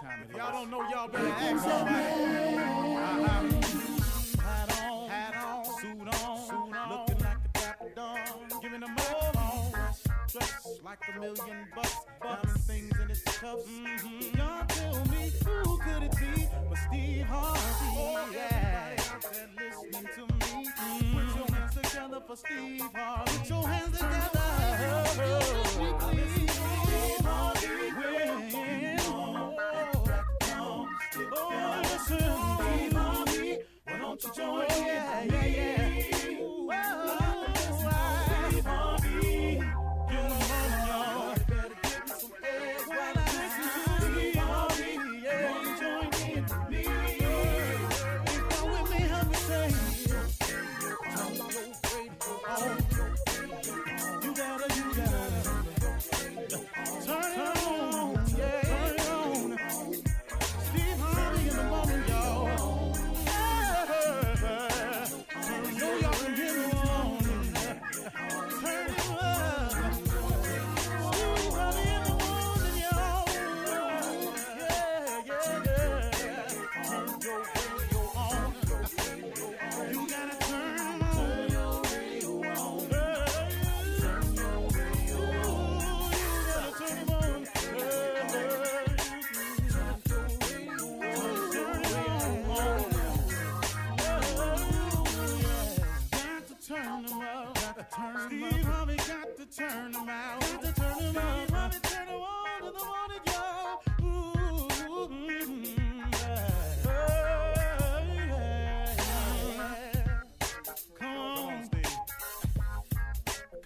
Time it is. Y'all don't know, y'all better ask somebody. Hat on, hat on, suit on, suit on, looking like a dapper dawn, giving them all dressed like a million bucks, diamond things in its cuffs. Mm-hmm. Y'all tell me who could it be but Steve Harvey? Oh, yeah. Everybody listening to me, mm-hmm. put your hands together for Steve Harvey. Put your hands together. Oh, Steve Harvey. Don't you join in? Yeah, yeah, yeah.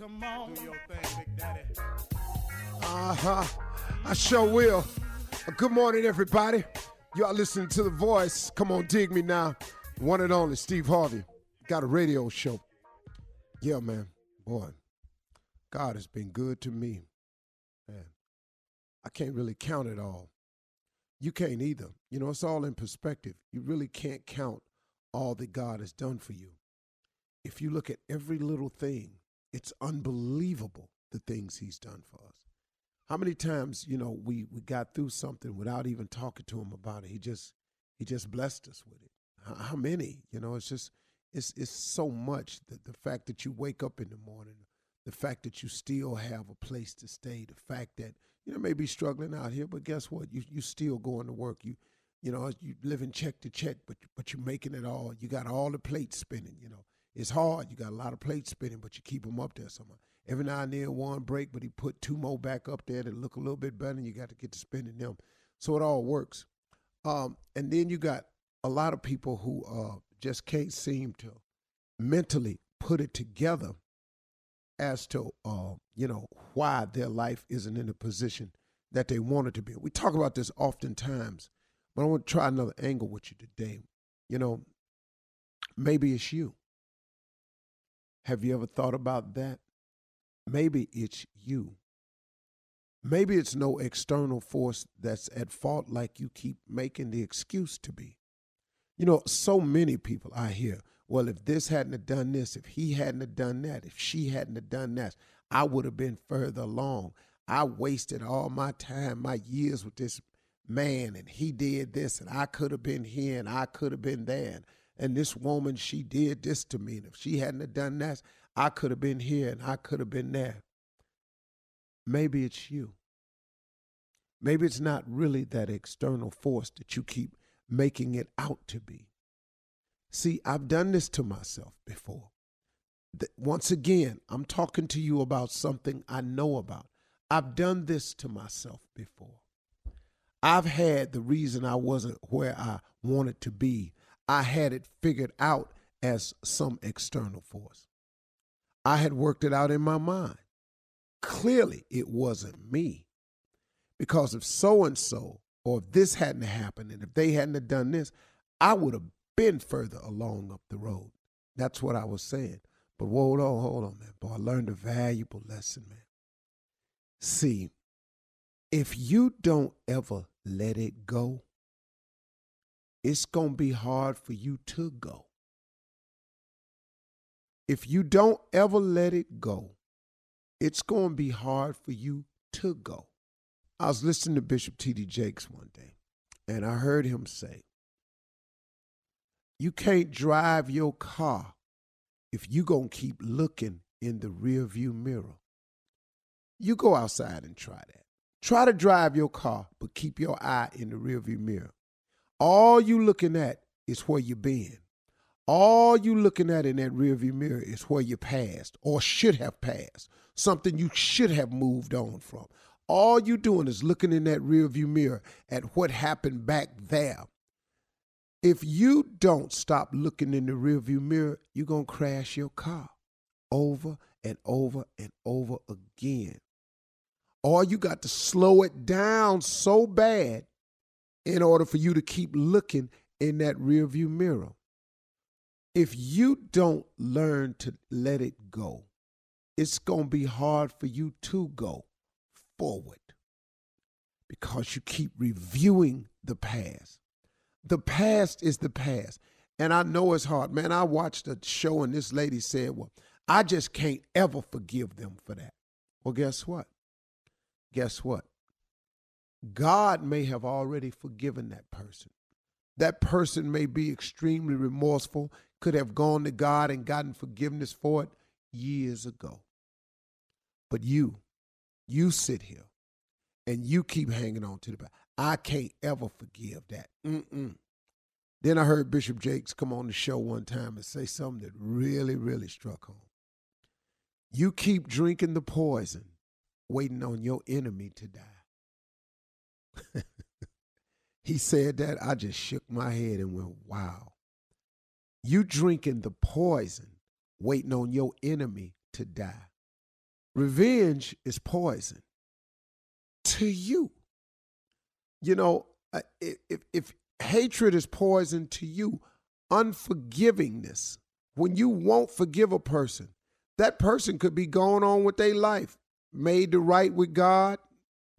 Come on, do your thing, Big Daddy. Uh huh. I sure will. Uh, Good morning, everybody. Y'all listening to The Voice. Come on, dig me now. One and only Steve Harvey. Got a radio show. Yeah, man. Boy, God has been good to me. Man, I can't really count it all. You can't either. You know, it's all in perspective. You really can't count all that God has done for you. If you look at every little thing, it's unbelievable the things He's done for us. How many times, you know, we we got through something without even talking to him about it. He just he just blessed us with it. How, how many? You know, it's just it's it's so much that the fact that you wake up in the morning, the fact that you still have a place to stay, the fact that you know maybe struggling out here, but guess what? You you still going to work. You you know you living check to check, but but you're making it all. You got all the plates spinning. You know it's hard. You got a lot of plates spinning, but you keep them up there somehow. Every now and then one break, but he put two more back up there that look a little bit better, and you got to get to spinning them. So it all works. Um, and then you got a lot of people who uh, just can't seem to mentally put it together as to uh, you know why their life isn't in the position that they want it to be. We talk about this oftentimes, but I want to try another angle with you today. You know, maybe it's you. Have you ever thought about that? Maybe it's you. Maybe it's no external force that's at fault like you keep making the excuse to be. You know, so many people I hear, well, if this hadn't have done this, if he hadn't have done that, if she hadn't have done that, I would have been further along. I wasted all my time, my years with this man, and he did this, and I could have been here, and I could have been there. And, this woman, she did this to me. And if she hadn't have done that, I could have been here and I could have been there. Maybe it's you. Maybe it's not really that external force that you keep making it out to be. See, I've done this to myself before. Once again, I'm talking to you about something I know about. I've done this to myself before. I've had the reason I wasn't where I wanted to be. I had it figured out as some external force. I had worked it out in my mind. Clearly, it wasn't me. Because if so and so, or if this hadn't happened, and if they hadn't done this, I would have been further along up the road. That's what I was saying. But hold on, hold on, man. Boy, I learned a valuable lesson, man. See, if you don't ever let it go, it's going to be hard for you to go. If you don't ever let it go, it's going to be hard for you to go. I was listening to Bishop T.D. Jakes one day, and I heard him say, You can't drive your car if you going to keep looking in the rearview mirror. You go outside and try that. Try to drive your car, but keep your eye in the rearview mirror. All you looking at is where you been. All you looking at in that rearview mirror is where you passed or should have passed, something you should have moved on from. All you doing is looking in that rearview mirror at what happened back there. If you don't stop looking in the rearview mirror, you're going to crash your car over and over and over again. Or you got to slow it down so bad in order for you to keep looking in that rearview mirror if you don't learn to let it go, it's going to be hard for you to go forward because you keep reviewing the past. The past is the past. And I know it's hard. Man, I watched a show and this lady said, Well, I just can't ever forgive them for that. Well, guess what? Guess what? God may have already forgiven that person. That person may be extremely remorseful could have gone to God and gotten forgiveness for it years ago. But you, you sit here and you keep hanging on to the back. I can't ever forgive that. Mm-mm. Then I heard Bishop Jakes come on the show one time and say something that really, really struck home. You keep drinking the poison, waiting on your enemy to die. he said that. I just shook my head and went, wow. You drinking the poison, waiting on your enemy to die. Revenge is poison to you. You know, uh, if, if hatred is poison to you, unforgivingness, when you won't forgive a person, that person could be going on with their life, made to right with God,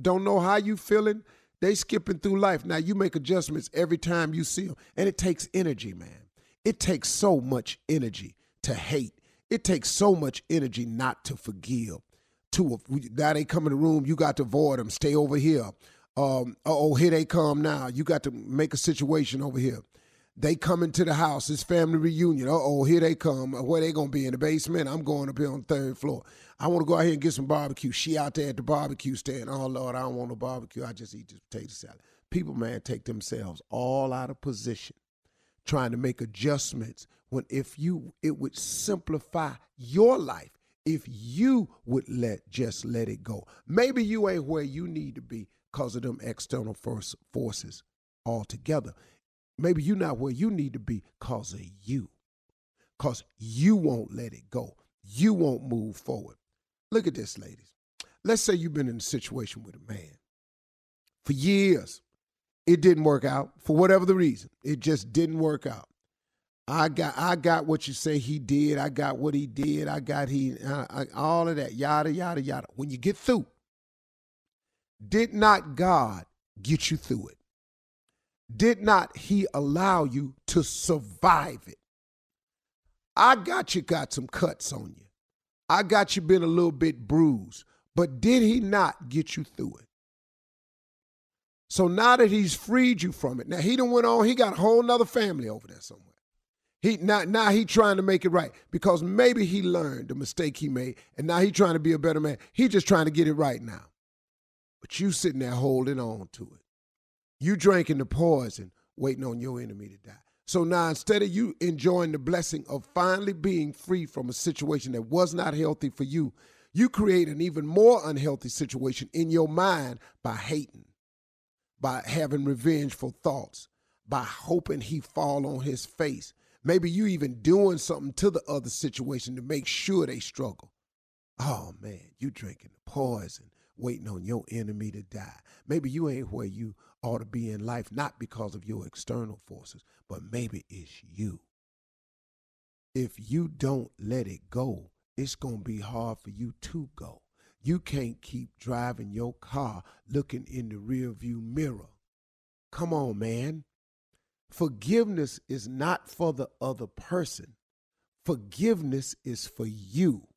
don't know how you feeling, they skipping through life. Now you make adjustments every time you see them, and it takes energy, man. It takes so much energy to hate. It takes so much energy not to forgive. To now they come in the room, you got to avoid them. Stay over here. Um, oh, here they come now. You got to make a situation over here. They come into the house. It's family reunion. oh, here they come. Uh, where they gonna be in the basement? I'm going up here on the third floor. I want to go out here and get some barbecue. She out there at the barbecue stand. Oh Lord, I don't want no barbecue. I just eat this potato salad. People, man, take themselves all out of position trying to make adjustments when if you it would simplify your life if you would let just let it go maybe you ain't where you need to be because of them external force, forces altogether maybe you're not where you need to be because of you because you won't let it go you won't move forward look at this ladies let's say you've been in a situation with a man for years it didn't work out for whatever the reason. It just didn't work out. I got I got what you say he did. I got what he did. I got he uh, I, all of that yada yada yada. When you get through, did not God get you through it? Did not he allow you to survive it? I got you got some cuts on you. I got you been a little bit bruised, but did he not get you through it? So now that he's freed you from it, now he done went on, he got a whole nother family over there somewhere. He now, now he trying to make it right because maybe he learned the mistake he made, and now he trying to be a better man. He just trying to get it right now. But you sitting there holding on to it. You drinking the poison, waiting on your enemy to die. So now instead of you enjoying the blessing of finally being free from a situation that was not healthy for you, you create an even more unhealthy situation in your mind by hating, by having revengeful thoughts, by hoping he fall on his face. Maybe you even doing something to the other situation to make sure they struggle. Oh man, you drinking the poison, waiting on your enemy to die. Maybe you ain't where you ought to be in life, not because of your external forces, but maybe it's you. If you don't let it go, it's going to be hard for you to go. You can't keep driving your car looking in the rearview mirror. Come on, man. Forgiveness is not for the other person. Forgiveness is for you.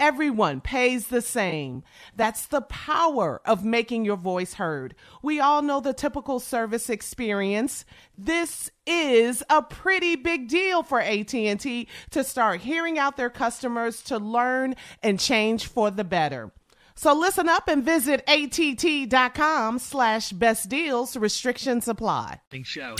Everyone pays the same. That's the power of making your voice heard. We all know the typical service experience. This is a pretty big deal for AT&T to start hearing out their customers to learn and change for the better. So listen up and visit att.com slash best deals. Restrictions apply. Show.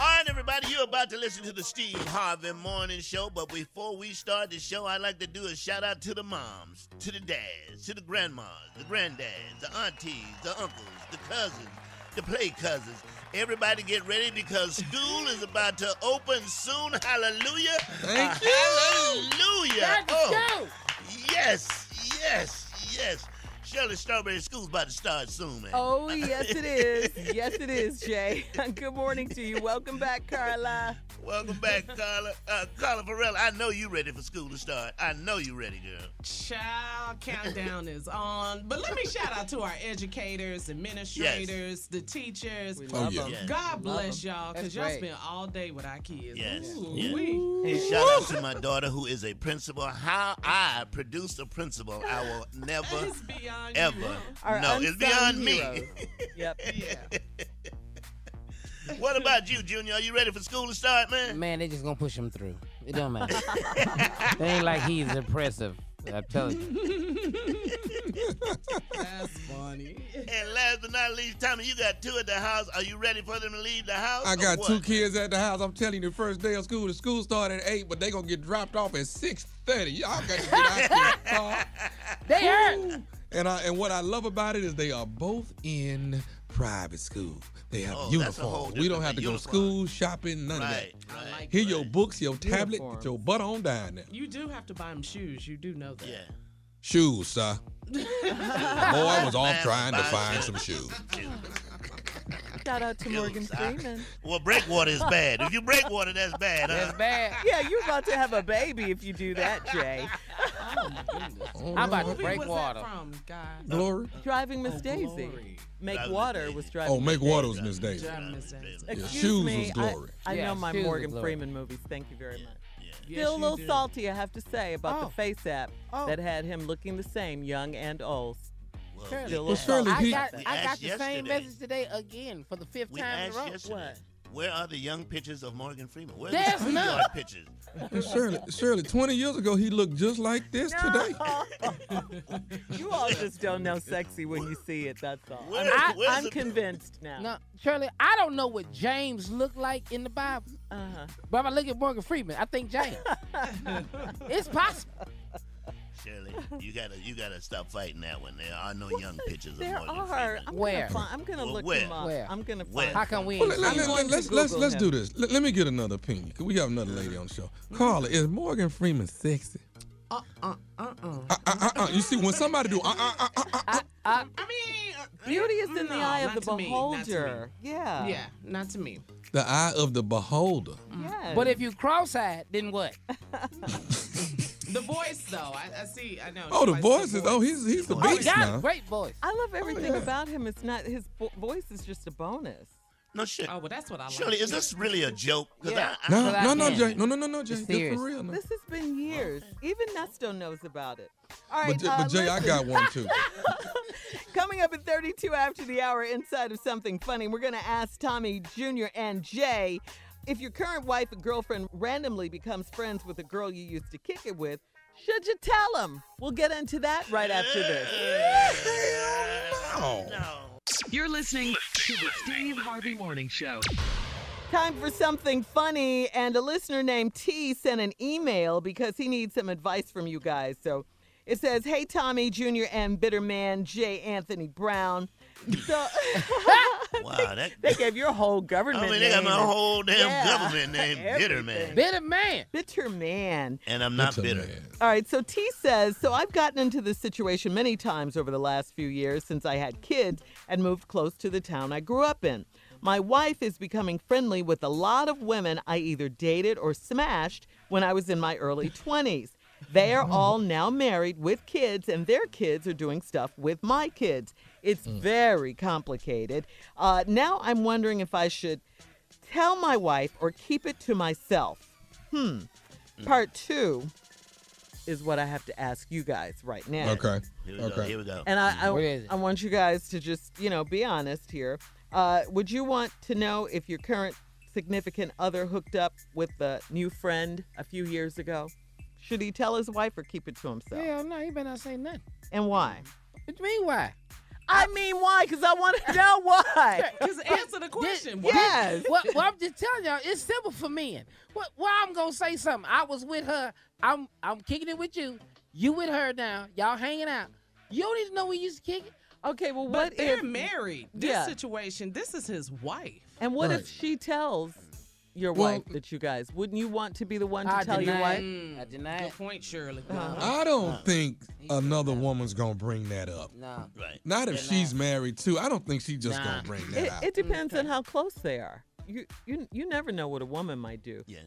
All right, everybody, you're about to listen to the Steve Harvey Morning Show. But before we start the show, I'd like to do a shout out to the moms, to the dads, to the grandmas, the granddads, the aunties, the uncles, the cousins, the play cousins. Everybody get ready because school is about to open soon. Hallelujah. Thank Uh, you. Hallelujah. Let's oh, yes, yes, yes. Shirley Strawberry School's about to start soon, man. Oh, yes, it is. Yes, it is, Jay. Good morning to you. Welcome back, Carla. Welcome back, Carla. Uh, Carla Ferrell, I know you're ready for school to start. I know you're ready, girl. Child countdown is on. But let me shout out to our educators, administrators, the teachers. We Oh, yeah. them. Yes. God Love bless 'em. y'all because y'all great. spend all day with our kids. Yes, Ooh, yes. And shout out to my daughter who is a principal. How I produce a principal, I will never, It's beyond ever. huh? Our no, it's beyond heroes. me. Yep. Yeah. what about you, Junior? Are you ready for school to start, man? Man, they just gonna push him through. It don't matter. they ain't like he's impressive. I'm telling you. That's funny. And last but not least, Tommy, you got two at the house. Are you ready for them to leave the house? I got two kids at the house. I'm telling you, the first day of school, the school started at eight, but they gonna get dropped off at six thirty. Y'all got to get out there. car. They hurt. And I and what I love about it is they are both in private school. They have Oh, that's a whole uniforms. We don't have to go uniform. school shopping, none Right, of that. right. Here your books, your tablet, Uniforms. get your butt on down there. You do have to buy them shoes. You do know that. Yeah. Shoes, sir. Boy, I was off Man, trying to find shoes. some shoes. Shout out to Morgan Shoes, I- Freeman. Well, breakwater is bad. If you break water, that's bad. Huh? That's bad. Yeah, you're about to have a baby if you do that, Jay. Oh my goodness. Oh, I'm about Lord. to break was water. that from, guys? Glory. Uh, driving Miss Oh, Daisy. glory. Make Driving Water Miss Daisy. was oh, driving. Oh, make water was Miss Daisy. Driving Miss Daisy. Yeah, Excuse shoes me, was I- Glory. I, Yeah, know my shoes Morgan Glory. Freeman movies. Thank you very much. Yeah. Yes, Still a little do. salty, I have to say, about Oh. the FaceApp Oh. that had him looking the same, young and old. Well, Shirley. Still a Well, little Shirley, salty. he- I got, I got asked the same message today again for the fifth we time in a row. yesterday, What? Where are the young pictures of Morgan Freeman? Where's There's the none. schoolyard pictures? And Shirley, Shirley, 20 years ago, he looked just like this today. you all just don't know sexy when you see it. That's all. Where- I'm, where's I'm the- convinced now. No, Shirley, I don't know what James looked like in the Bible, Uh-huh. but if I look at Morgan Freeman, I think James. it's possible. Shirley, you gotta you gotta stop fighting that one. There are no young pictures There of Morgan are. Freeman. I'm Where? Gonna find, I'm gonna Well, look where? them up. Where? I'm gonna Where? find. How can we? Well, let, I'm let, going to us let's Google let's do this. Let, let me get another opinion. 'cause we have another lady on the show. Carla, is Morgan Freeman sexy? Uh uh uh uh. Uh, uh, uh, uh. You see, when somebody do uh, uh, uh, uh, uh, uh, I mean, uh, Beauty is in the eye of the to me, not to me. beholder. Yeah. Yeah, not to me. the eye of the beholder. Yes. But if you cross-eyed, then what? The voice, though, I, I see. I know. Oh, the voice is. Oh, he's he's the Oh, beast got now. a great voice. I love everything about him. It's not his vo- voice is just a bonus. No shit. Oh, well, that's what I like. Shirley, is this really a joke? 'Cause Yeah. I, I, No, I no, no. Jay. No, no, no, no, Jay. It's Good serious. for real. No. This has been years. Even Nesto knows about it. All right, But, Jay- uh, but Jay, I got one too. Coming up at 32 after the hour, inside of something funny, we're going to ask Tommy Jr. and Jay if your current wife or girlfriend randomly becomes friends with a girl you used to kick it with. Should you tell them? We'll get into that right after this. No. no. You're listening to the Steve Harvey Morning Show. Time for something funny, and a listener named T sent an email because he needs some advice from you guys. So it says, "Hey Tommy Jr. and Bitter Man J. Anthony Brown." So Wow, that. they gave your whole government. I mean, they got name my and- whole damn Yeah. government name, Bitter Everything. Man, Bitter man. Bitter man. and I'm not That's a bitter. All right, so T says, so I've gotten into this situation many times over the last few years since I had kids and moved close to the town I grew up in. My wife is becoming friendly with a lot of women I either dated or smashed when I was in my early 20s. They are all now married with kids, and their kids are doing stuff with my kids. It's very complicated. Uh, now I'm wondering if I should tell my wife or keep it to myself. Hmm. Part two is what I have to ask you guys right now. Okay. Here we go. Okay. Here we go. And I, I. I want you guys to just, you know, be honest here. Uh, would you want to know if your current significant other hooked up with a new friend a few years ago? Should he tell his wife or keep it to himself? Hell no, he better not say nothing. And why? What you mean why? I mean, why? Because I want to know why. Just answer the question. Why? yes. well, well, I'm just telling y'all, it's simple for men. What? Well, I'm gonna say something. I was with her. I'm I'm kicking it with you. You with her now. Y'all hanging out. You don't even know we used to kick it. Okay, well, But what they're if married. This Yeah. situation, this is his wife. And what Right. if she tells your Well- wife that you guys wouldn't you want to be the one to I tell your wife? I deny Good point, Shirley. Uh-huh. I don't think another woman's gonna bring that up. No. Right. Not if she's married too. I don't think she's just Nah. gonna bring that It, out. it depends on how close they are. You you you never know what a woman might do. Yeah.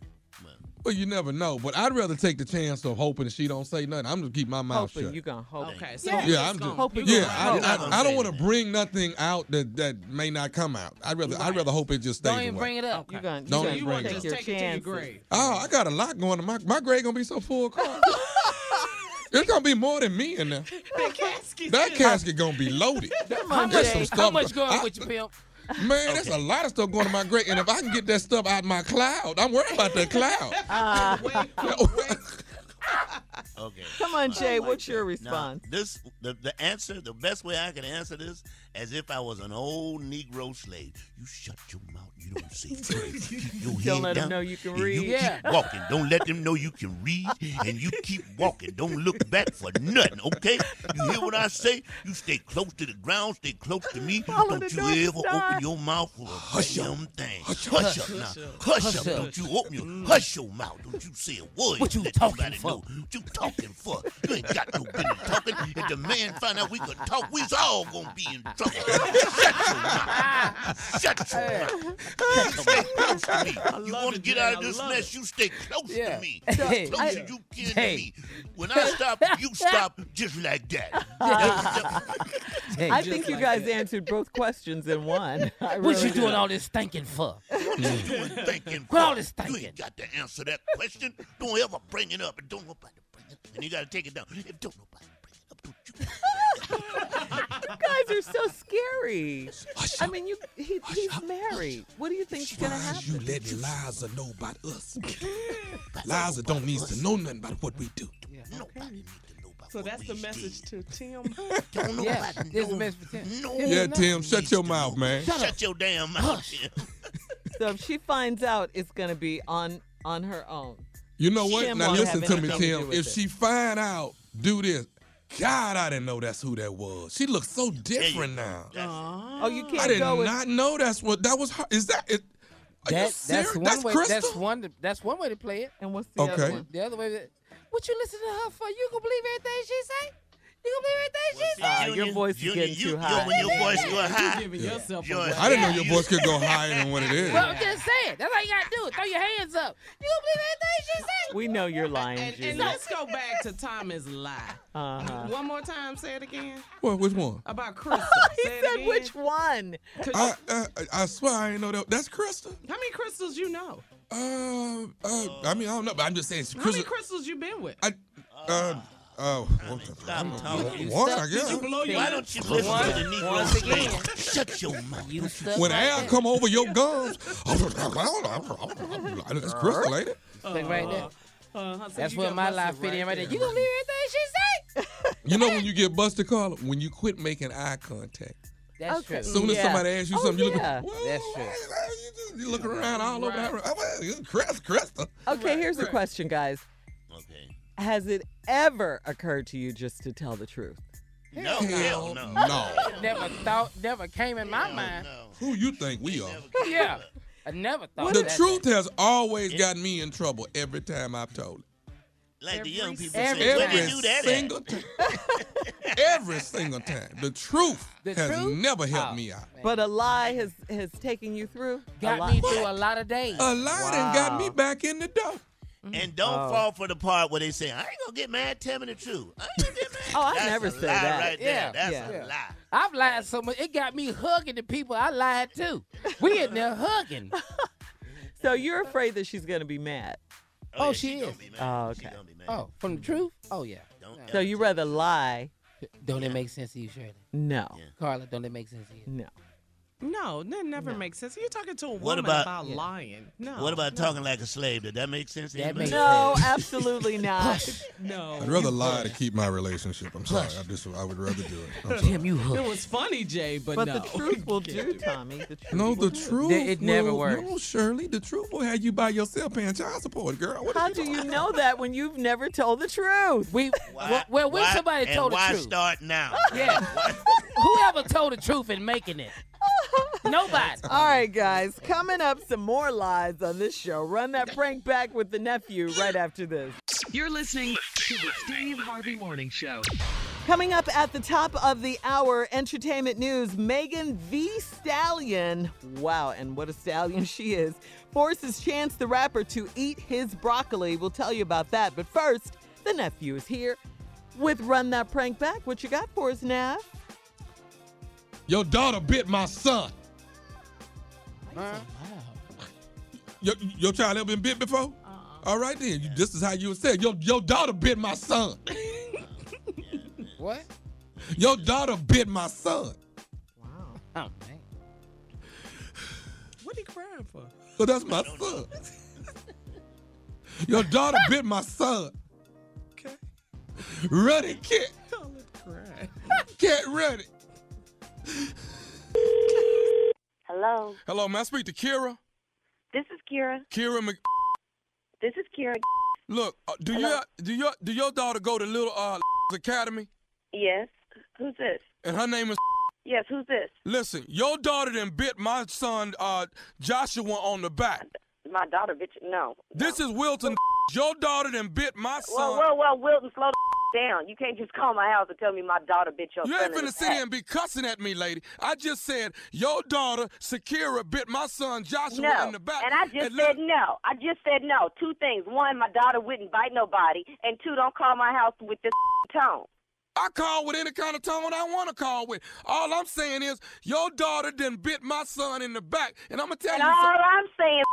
Well, well, you never know. But I'd rather take the chance of hoping she don't say nothing. I'm just keep my mouth Hoping shut. you gonna hope. Okay, so Yeah. you Yeah, I'm gonna- just- Hoping you you Yeah, gonna I, You're hope. I, I don't want to bring nothing out that, that may not come out. I'd rather I'd rather hope it just stays Don't even away. bring it up. Okay. You're gonna, Don't you're gonna bring it to take just your take it to your chances. Oh, I got a lot going on. My my grade gonna be so full. Carl. it's gonna be more than me in there. That casket. That is- casket gonna be loaded. How There's much, some how stuff much going I- with you, pimp? Man, there's a lot of stuff going to my grade, and if I can get that stuff out of my cloud, I'm worried about that cloud. Ah. Wait, wait, wait. Okay. Come on, Jay. like what's your that. response? Now, this the, the answer, the best way I can answer this, as if I was an old Negro slave. You shut your mouth. You don't say words. You keep your Don't head let 'em down, know you can and You read. Yeah. keep walking. Don't let them know you can read, and you keep walking. Don't look back for nothing. Okay? You hear what I say? You stay close to the ground. Stay close to me. Follow don't the you North ever Star. open your mouth for a Hush up. damn thing. Hush Hush, up. up now. Hush up. Hush, Hush up. up. Don't you open your mm. hush your mouth. Don't you say a word. What you Let talking nobody for? know. What you talking for? You ain't got no business talking. If the man find out we could talk, we's all gonna be in trouble. Shut your mouth. Shut your mouth. Stay close to me. You want to get Jay. out of this love mess, you stay close Yeah. to me. Hey, Close I- as you can to me. When I stop, you stop just like that. That's- Hey, I think you like guys that. answered both questions in one. I What really you doing all this thinking for? What you doing thinking What all for? this You ain't got to answer that question. Don't ever bring it up, and don't nobody bring it up. And you got to take it down. If don't nobody bring it up, don't you? You guys are so scary. Hush I mean, you he, he's married. What do you think's gonna Why you happen? let Liza know about us? Liza don't need to know nothing about what we do. Nobody need to know about So what that's we the did. message to Tim. Don't nobody Yeah, know. this is a message for Tim. No Yeah, Tim, shut your mouth, man. Shut, your damn mouth. So if she finds out, it's gonna be on on her own. You know what? Tim now listen to me, anything to Tim. If it. she find out, do this. God, I didn't know that's who that was. She looks so different now. Oh, you can't I did go with. not know that's what that was. Her. Is that it? Are you That, serious? that's one That's way. Crystal. That's one. That's one way to play it. and what's the Okay. other one? The other way. that- What you listen to her for? You gonna believe everything she say? You gonna believe everything she say? Ah, Junior, your voice is getting you, too high. when your voice go high, giving yourself Your- I didn't know your voice could go higher than what it is. Well, I'm just saying. That's all you gotta do. Throw your hands up. You gonna believe everything she say? We know you're lying, And, and Junior. let's go back to Thomas lie. Uh-huh. One more time, say it again What? Which one? about Crystal. He Say said again. which one? I, I I swear I ain't know that. That's Crystal. How many crystals you know? Uh, uh, I mean I don't know, but I'm just saying. How many crystals you been with? I, uh, oh, stop talking. one, I guess. you blow your Why don't you listen Once- to the Negro once again. Shut your mouth. You When right air come over your gums, that's Crystal, ain't it? Right there. Uh-huh, That's where my busted life fit in right there. there. You gonna believe everything she say? You know when you get busted, Carla? When you quit making eye contact. That's Okay. true. As soon as Yeah. somebody asks you Oh, something, you look. yeah. Well, That's true. You, just, you look around all over that. Oh, well, Chris, Crystal. Okay, here's a question, guys. Okay. Has it ever occurred to you just to tell the truth? No, hell no. no. Never thought, never came in my mind. no. Who you think we are? Yeah. I never thought The that. truth has always gotten me in trouble every time I've told it. Like the young people every say, Every they do that at? single time. every single time. The truth The has truth? never helped Oh. me out. But a lie has has taken you through. a Got me through a lot of days. A lie done got me back in the door. Mm-hmm. And don't Oh. fall for the part where they say, I ain't gonna get mad, tell me the truth. I ain't gonna get mad. Oh, I That's never a said lie that. right there. Yeah. That's Yeah. a lie. I've lied so much. It got me hugging the people I lied to. We in there hugging. So you're afraid that she's gonna be mad. Oh, oh yeah, she gonna is. be mad. Oh, She okay. gonna be mad. Oh, from the truth? Oh, yeah. Don't So you rather lie? Don't it make sense to you, Shirley? No, Yeah. Carla, don't it make sense to you? no. No, that never makes sense. You're talking to a woman What about- about Yeah. lying. No. What about no, talking like a slave? Did that make sense? to That anybody? makes- No, absolutely not. No. I'd rather lie to keep my relationship. I'm sorry. I just I would rather do it. I'm sorry. Tim, you It hooked. was funny, Jay, but, But no. the truth will do. Tommy. The truth No, will the do. truth. It never will- works. No, Shirley, the truth will have you by yourself paying child support, girl. What How is do you know that when you've never told the truth? We Why- well, well when why- somebody and told the why truth. start now? Yeah. Whoever told the truth in making it? Nobody. All right, guys. Coming up, some more lies on this show. Run that prank back with the nephew right after this. You're listening to the Steve Harvey Morning Show. Coming up at the top of the hour, entertainment news Megan Thee Stallion, wow, and what a stallion she is, forces Chance the Rapper to eat his broccoli. We'll tell you about that. But first, the nephew is here with Run That Prank Back. What you got for us, Nav? Your daughter bit my son. Your, your child ever been bit before? Uh. All right then. You, this is how you would say it. Your, your daughter bit my son. What? Your daughter bit my son. Wow. Oh man. What are you crying for? So that's my son. Your daughter bit my son. Okay. Ready, Cat. Cat ready. Hello, Hello, may I speak to Kira? this is Kira. Kira Mc... This is Kira. Look, uh, do Hello? your do your do your daughter go to Little uh Academy? Yes. Who's this? And her name is Yes, who's this? Listen, your daughter then bit my son uh Joshua on the back. My daughter, bitch. No. This is Wilton. Your daughter then bit my son. whoa, whoa, Wilton, slow the down. You can't just call my house and tell me my daughter bit your son. You ain't in finna sit here and be cussing at me, lady. I just said your daughter, Sakira, bit my son Joshua No, in the back. and I just And said no. I just said no. Two things. One, my daughter wouldn't bite nobody, and two, don't call my house with this tone. I call with any kind of tone I want to call with. All I'm saying is your daughter then bit my son in the back, and I'm gonna tell And you all something. I'm saying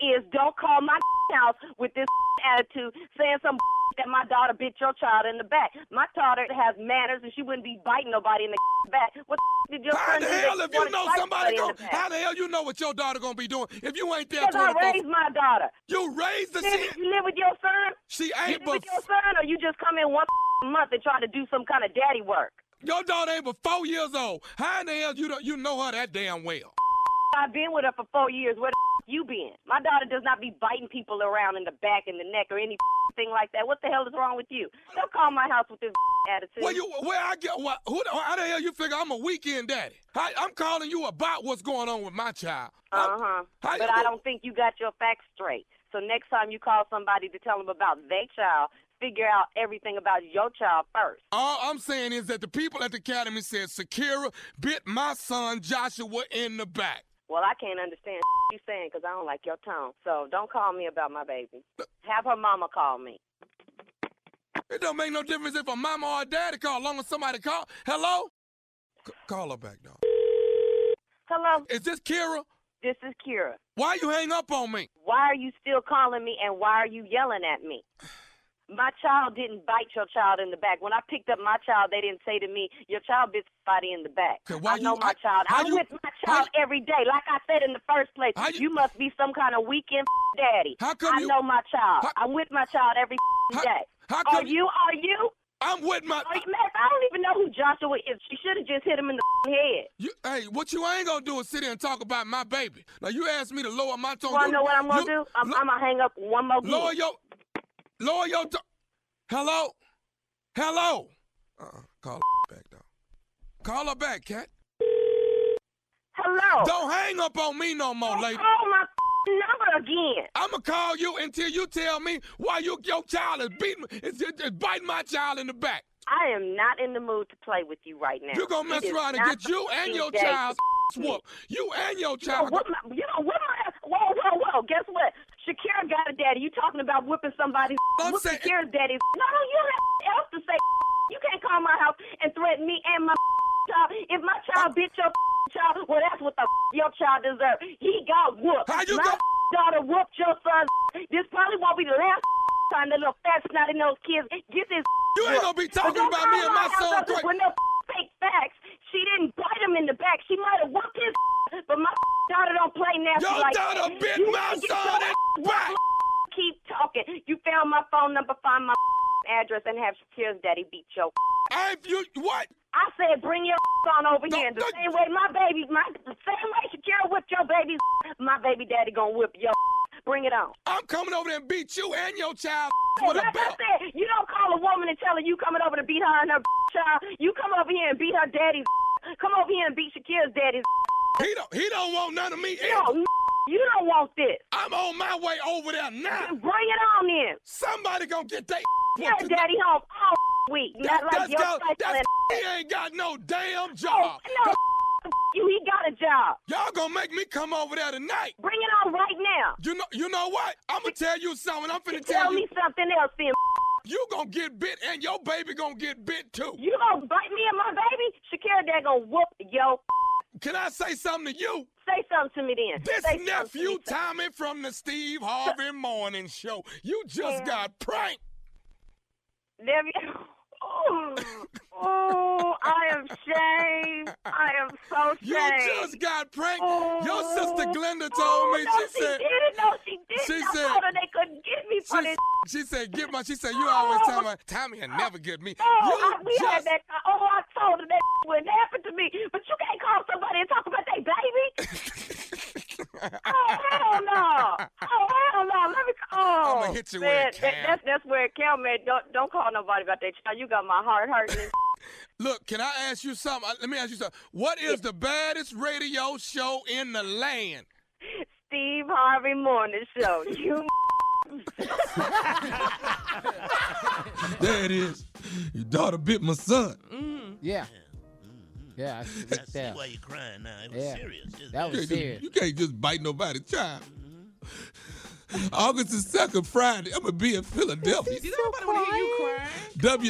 is don't call my house with this attitude, saying some that my daughter bit your child in the back. My daughter has manners, and she wouldn't be biting nobody in the back. What the did your How son the hell if you know somebody in go? the? How the hell you know what your daughter gonna be doing if you ain't there Because I raised my daughter. You raised the You shit. you live with your son? She You ain't live with your son, or you just come in once a month and try to do some kind of daddy work? your daughter ain't but four years old. How in the hell you don't you know her that damn well? I've been with her for four years. Where the you been? My daughter does not be biting people around in the back and the neck or anything like that. What the hell is wrong with you? Don't call my house with this attitude. Where you where I get what who the- how the hell you figure I'm a weekend daddy? I, I'm calling you about what's going on with my child. Uh huh. But I do- don't think you got your facts straight. So next time you call somebody to tell them about their child, figure out everything about your child first. All I'm saying is that the people at the academy said Sakira bit my son Joshua in the back. Well, I can't understand what you saying because I don't like your tone. So don't call me about my baby. Have her mama call me. It don't make no difference if a mama or a daddy call, as long as somebody call. Hello? C- call her back, dog. Hello, Is this Kira? this is Kira. Why you hang up on me? Why are you still calling me and why are you yelling at me? My child didn't bite your child in the back. When I picked up my child, they didn't say to me, Your child bit somebody in the back. Okay, why I know you- my how- child. I'm you- with my child every day. Like I said in the first place, you- you, must be some kind of weekend daddy. How come I know my child. How- I'm with my child every How- day. how are come- you? Are you? I'm with my. Are you? Man, I don't even know who Joshua is. She should have just hit him in the head. You, hey, what you ain't gonna do is sit here and talk about my baby. Now you asked me to lower my tone. Want You- know what I'm going you- to do? I'm, lo- I'm going to hang up one more. Lower your, lower your. To- Hello, hello. Uh-uh. Call her back, dog. Call her back, cat. Hello. Don't hang up on me no more, Don't lady. call my number again. I'ma call you until you tell me why you your child is beating, is, is, is biting my child in the back. I am not in the mood to play with you right now. You're gonna mess around and get you and your child to whooped. You and your You know child. what? My, you know what? My, whoa, whoa, whoa! Guess what? Shakira got a daddy. You talking about whipping somebody's? I'm Whoop saying- Shakira's daddy. No, no, you don't have else to say. You can't call my house and threaten me and my child. If my child bit your child, well, that's what the your child deserves. He got whooped. How you my go- daughter whooped your son. This probably won't be the last time that little fat snotty nose kids get this. You ain't gonna be talking about me and my son. With no fake facts. She didn't bite him in the back. She might have whooped his but my daughter don't play nasty Your like daughter that. bit You my son in the back. Keep talking. You found my phone number, find my address, and have Shakira's daddy beat your. I you what? I said, bring your on over No, here. The no. same way my baby, my the same way Shakira whipped your baby, my baby daddy gonna whip your. Bring it on. I'm coming over there and beat you and your child Hey, with a like I said, you don't call a woman and tell her you coming over to beat her and her child. You come over here and beat her daddy's. Come over here and beat Shakira's daddy's. He don't he don't want none of me. No, you don't want this. I'm on my way over there now. Bring it on in. Somebody gonna get that Yeah, daddy home all week. That, Not like that's your that's, and he ain't got no damn Oh, job. no, you. He got a job. Y'all gonna make me come over there tonight. Bring it on right now. You know, you know what? I'm gonna tell you something. I'm finna Tell tell you. me something else, then. You gonna get bit, and your baby gonna get bit too. You gonna bite me and my baby? Shakira dad gonna whoop yo. Can I say something to you? Say something to me then. This Say nephew me. Tommy from the Steve Harvey Morning Show. You just Yeah. got pranked. Nephew. Oh, oh, I am shamed. I am so shame. You just got pranked. Oh. Your sister Glenda oh, told Oh, me. no, she she said. didn't. No, she didn't. She I said- told her they couldn't get me for She, this. she said, "Get my." She said, "You always tell me Tommy will never get me." Oh, you I, we had just that. Oh, I told her that wouldn't happen to me. But you can't call somebody and talk about their baby. oh hell no! Oh hell no! Let me. Oh, I'ma hit you man, it that- that's that's where it count, man. Don't don't call nobody about that child. You got my heart hurting. Look, can I ask you something? Let me ask you something. What is the baddest radio show in the land? Steve Harvey Morning Show. You. There it is. Your daughter bit my son. Mm. Yeah. Mm-hmm. Yeah, I mm-hmm. see I that. see why you're crying now. It was Yeah. serious. That was You can't, serious. just, you can't just bite nobody's child. Mm-hmm. August the second, Friday. I'm gonna be in Philadelphia. Did everybody want to hear you crying?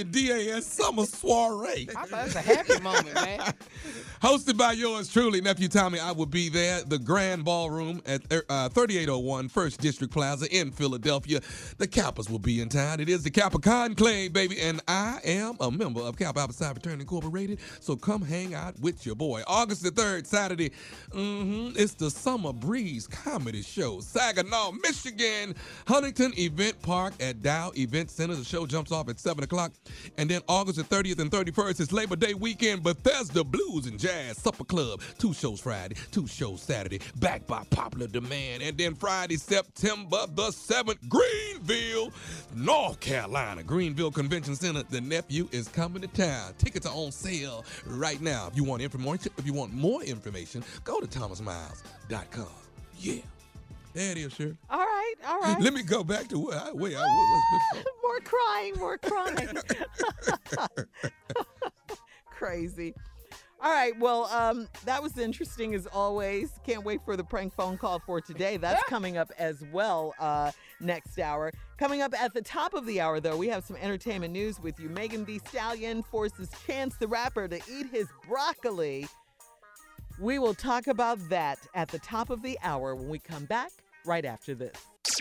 WDAS Summer Soiree. I thought that's a happy moment, man. Hosted by yours truly, Nephew Tommy. I will be there, the Grand Ballroom at uh, 3801 First District Plaza in Philadelphia. The Kappas will be in town. It is the Kappa Conclave, baby, and I am a member of Kappa Alpha Psi Fraternity Incorporated. So come hang out with your boy. August the 3rd, Saturday, hmm it's the Summer Breeze Comedy Show. Saginaw, Michigan, Huntington Event Park at Dow Event Center. The show jumps off at 7 o'clock. And then August the 30th and 31st is Labor Day weekend, Bethesda Blues and Jazz Supper Club. Two shows Friday, two shows Saturday, backed by popular demand. And then Friday, September the 7th, Greenville, North Carolina, Greenville Convention Center. The nephew is coming to town. Tickets are on sale right now. If you want information, if you want more information, go to thomasmiles.com. Yeah. There it is, Shirley. All right, all right. Let me go back to where I, where I was before. more crying, more crying. Crazy. All right, well, um, that was interesting as always. Can't wait for the prank phone call for today. That's coming up as well uh, next hour. Coming up at the top of the hour, though, we have some entertainment news with you. Megan Thee Stallion forces Chance the Rapper to eat his broccoli. We will talk about that at the top of the hour when we come back right after this.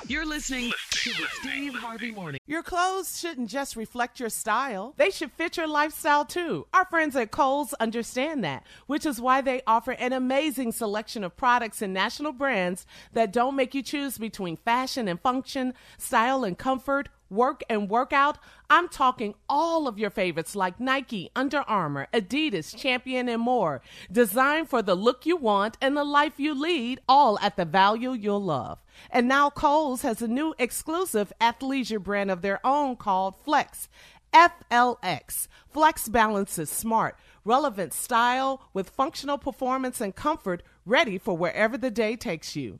You're listening to the Steve Harvey Morning. Your clothes shouldn't just reflect your style, they should fit your lifestyle too. Our friends at Kohl's understand that, which is why they offer an amazing selection of products and national brands that don't make you choose between fashion and function, style and comfort. Work and workout. I'm talking all of your favorites like Nike, Under Armour, Adidas, Champion, and more. Designed for the look you want and the life you lead, all at the value you'll love. And now Kohl's has a new exclusive athleisure brand of their own called Flex. FLX. Flex balances smart, relevant style with functional performance and comfort ready for wherever the day takes you.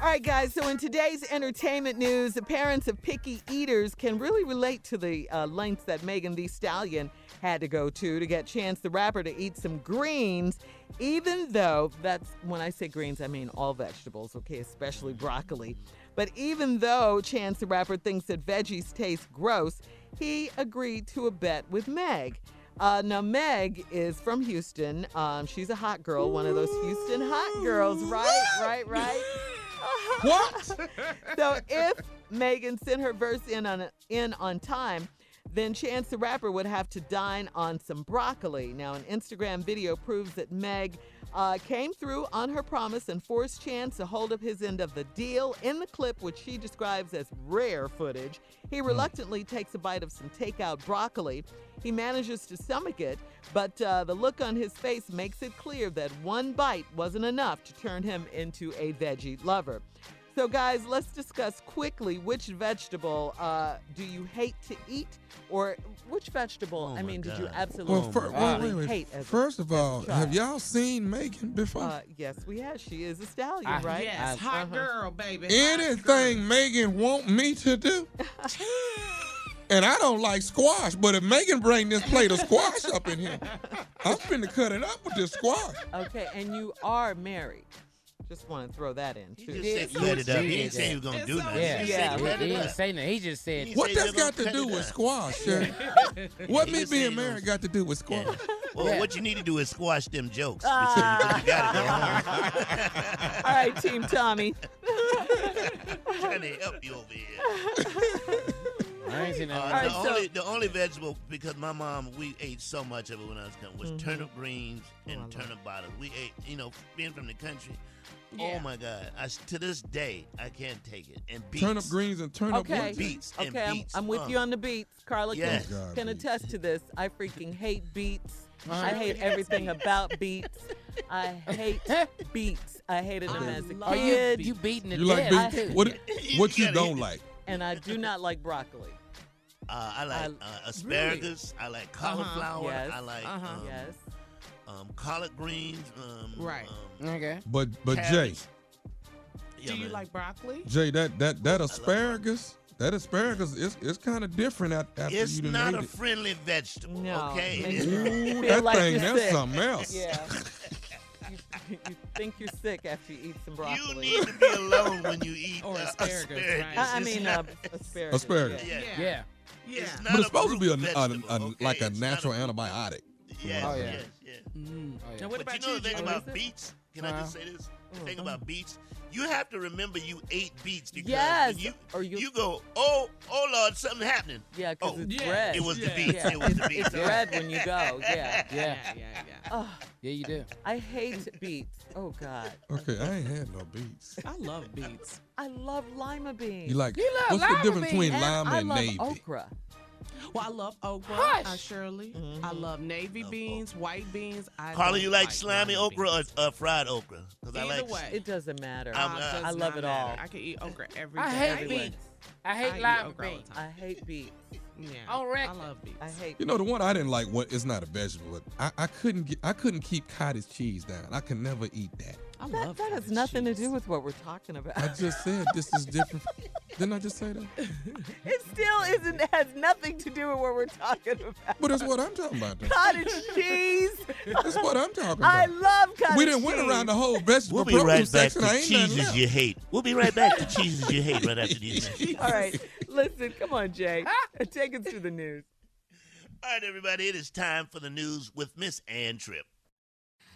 All right, guys. So, in today's entertainment news, the parents of picky eaters can really relate to the uh, lengths that Megan Thee Stallion had to go to to get Chance the Rapper to eat some greens, even though that's when I say greens, I mean all vegetables, okay, especially broccoli. But even though Chance the Rapper thinks that veggies taste gross, he agreed to a bet with Meg. Uh, now, Meg is from Houston. Um, she's a hot girl, one of those Houston hot girls, right? Right, right. What? so if Megan sent her verse in on in on time, then Chance the Rapper would have to dine on some broccoli. Now, an Instagram video proves that Meg uh, came through on her promise and forced Chan to hold up his end of the deal. In the clip, which she describes as rare footage, he reluctantly takes a bite of some takeout broccoli. He manages to stomach it, but uh, the look on his face makes it clear that one bite wasn't enough to turn him into a veggie lover. So, guys, let's discuss quickly which vegetable uh, do you hate to eat, or which vegetable? Oh I my mean, did you absolutely Well, fir- wait, wait, wait. hate? As a- First of all, child? have y'all seen Megan before? Uh, yes, we have. She is a stallion, I- right? Yes, I- hot uh-huh. girl, baby. hot Anything Megan want me to do? and I don't like squash, but if Megan bring this plate of squash up in here, I'm finna cut it up with this squash. Okay, and you are married. Just want to throw that in He too. just said cut it up. He yeah, didn't say he was gonna do so nothing. Yeah, He Yeah. said He, cut he didn't say nothing. He just said. He What said that's got gonna do with squash, Sherry? what me being married got to do with squash? Yeah. Well, Yeah. what you need to do is squash them jokes. Because you got it wrong. All right, Team Tommy. trying to help you over here. I ain't seen Uh, that. right, the, so- only, the only vegetable, because my mom, we ate so much of it when I was young, was turnip greens and Mm-hmm. Oh, turnip bottles. We ate, you know, being from the country. Yeah. Oh my God! I, s- to this day, I can't take it. And beets. Turnip greens and turnip Okay. what? Beets and Okay, I'm, beets. I'm with Uh, you on the beats. Carla Yes. can, God, can beets. attest to this. I freaking hate beats. I Uh-huh. hate everything about beats. I hate beats. I hated them I as a love Oh, you, kid, you beating the You like dead. beets? too. What, You what you don't like? and I do not like broccoli. Uh, I like I- uh, asparagus. I like cauliflower. Yes. I like Uh-huh. um, yes. Um, collard greens. Um, Right. Um, Okay. But but Jay. Yeah, Do you man. like broccoli? Jay, that that that asparagus, that asparagus is it's kind of different at- after It's you done not a it. friendly vegetable. No, okay. makes It you is- Ooh, that like thing, that's sick. something else. Yeah. you, you think you're sick after you eat some broccoli. You need to be alone when you eat Or uh, asparagus, right. I, I mean, not- uh, asparagus. Asparagus. yeah. Yeah. Yeah. Yeah. It's not But it's supposed to be a, root a, a- okay? like a It's natural root- antibiotic. Yes, Oh, yeah. yes, yes. Mm. Oh, yeah. Now, what but about you know the thing Jay? about is it? beets? Can I just say this? Oh, the thing about beets, you have to remember you ate beets because Yes, you, or you- you go, oh, oh Lord, something happening. Yeah, because Oh, it's yeah, red. It was Yeah. the beets. yeah, It was the it's, beets. it's red when you go. Yeah. Yeah. Yeah, yeah, yeah. Oh, Yeah, you do. I hate beets. Oh God, Okay, I ain't had no beets. I love beets. I love lima beans. You like You love what's the lima difference between beans, lima I and love navy? okra. Well, I love okra, Hush. uh, Shirley. Mhm. I love navy Love beans, white beans. I Carla, don't you like slimy lima okra or uh, fried okra? Because I Either like. way. It doesn't matter. I'm, Uh, uh, does I love not it matter. all. I can eat okra every day. I hate everywhere. beets. I I hate eat lima okra beans. I hate beets. Yeah, On I love beets. I hate. You know the one I didn't like. What it's not a vegetable, but I, I couldn't get I couldn't keep cottage cheese down. I can never eat that. I that, love that has cottage nothing to do with what we're talking about. I just said this is different. Didn't I just say that? it still isn't. Has nothing to do with what we're talking about. But that's what I'm talking about. Though. Cottage cheese. That's what I'm talking about. I love cottage cheese. We didn't cheese. went around the whole vegetable We'll be produce right back section. to I ain't cheeses you hate. We'll be right back to cheeses you hate right after these messages. All right, listen. Come on, Jay. Take us to the news. All right, everybody, it is time for the news with Miss Ann Tripp.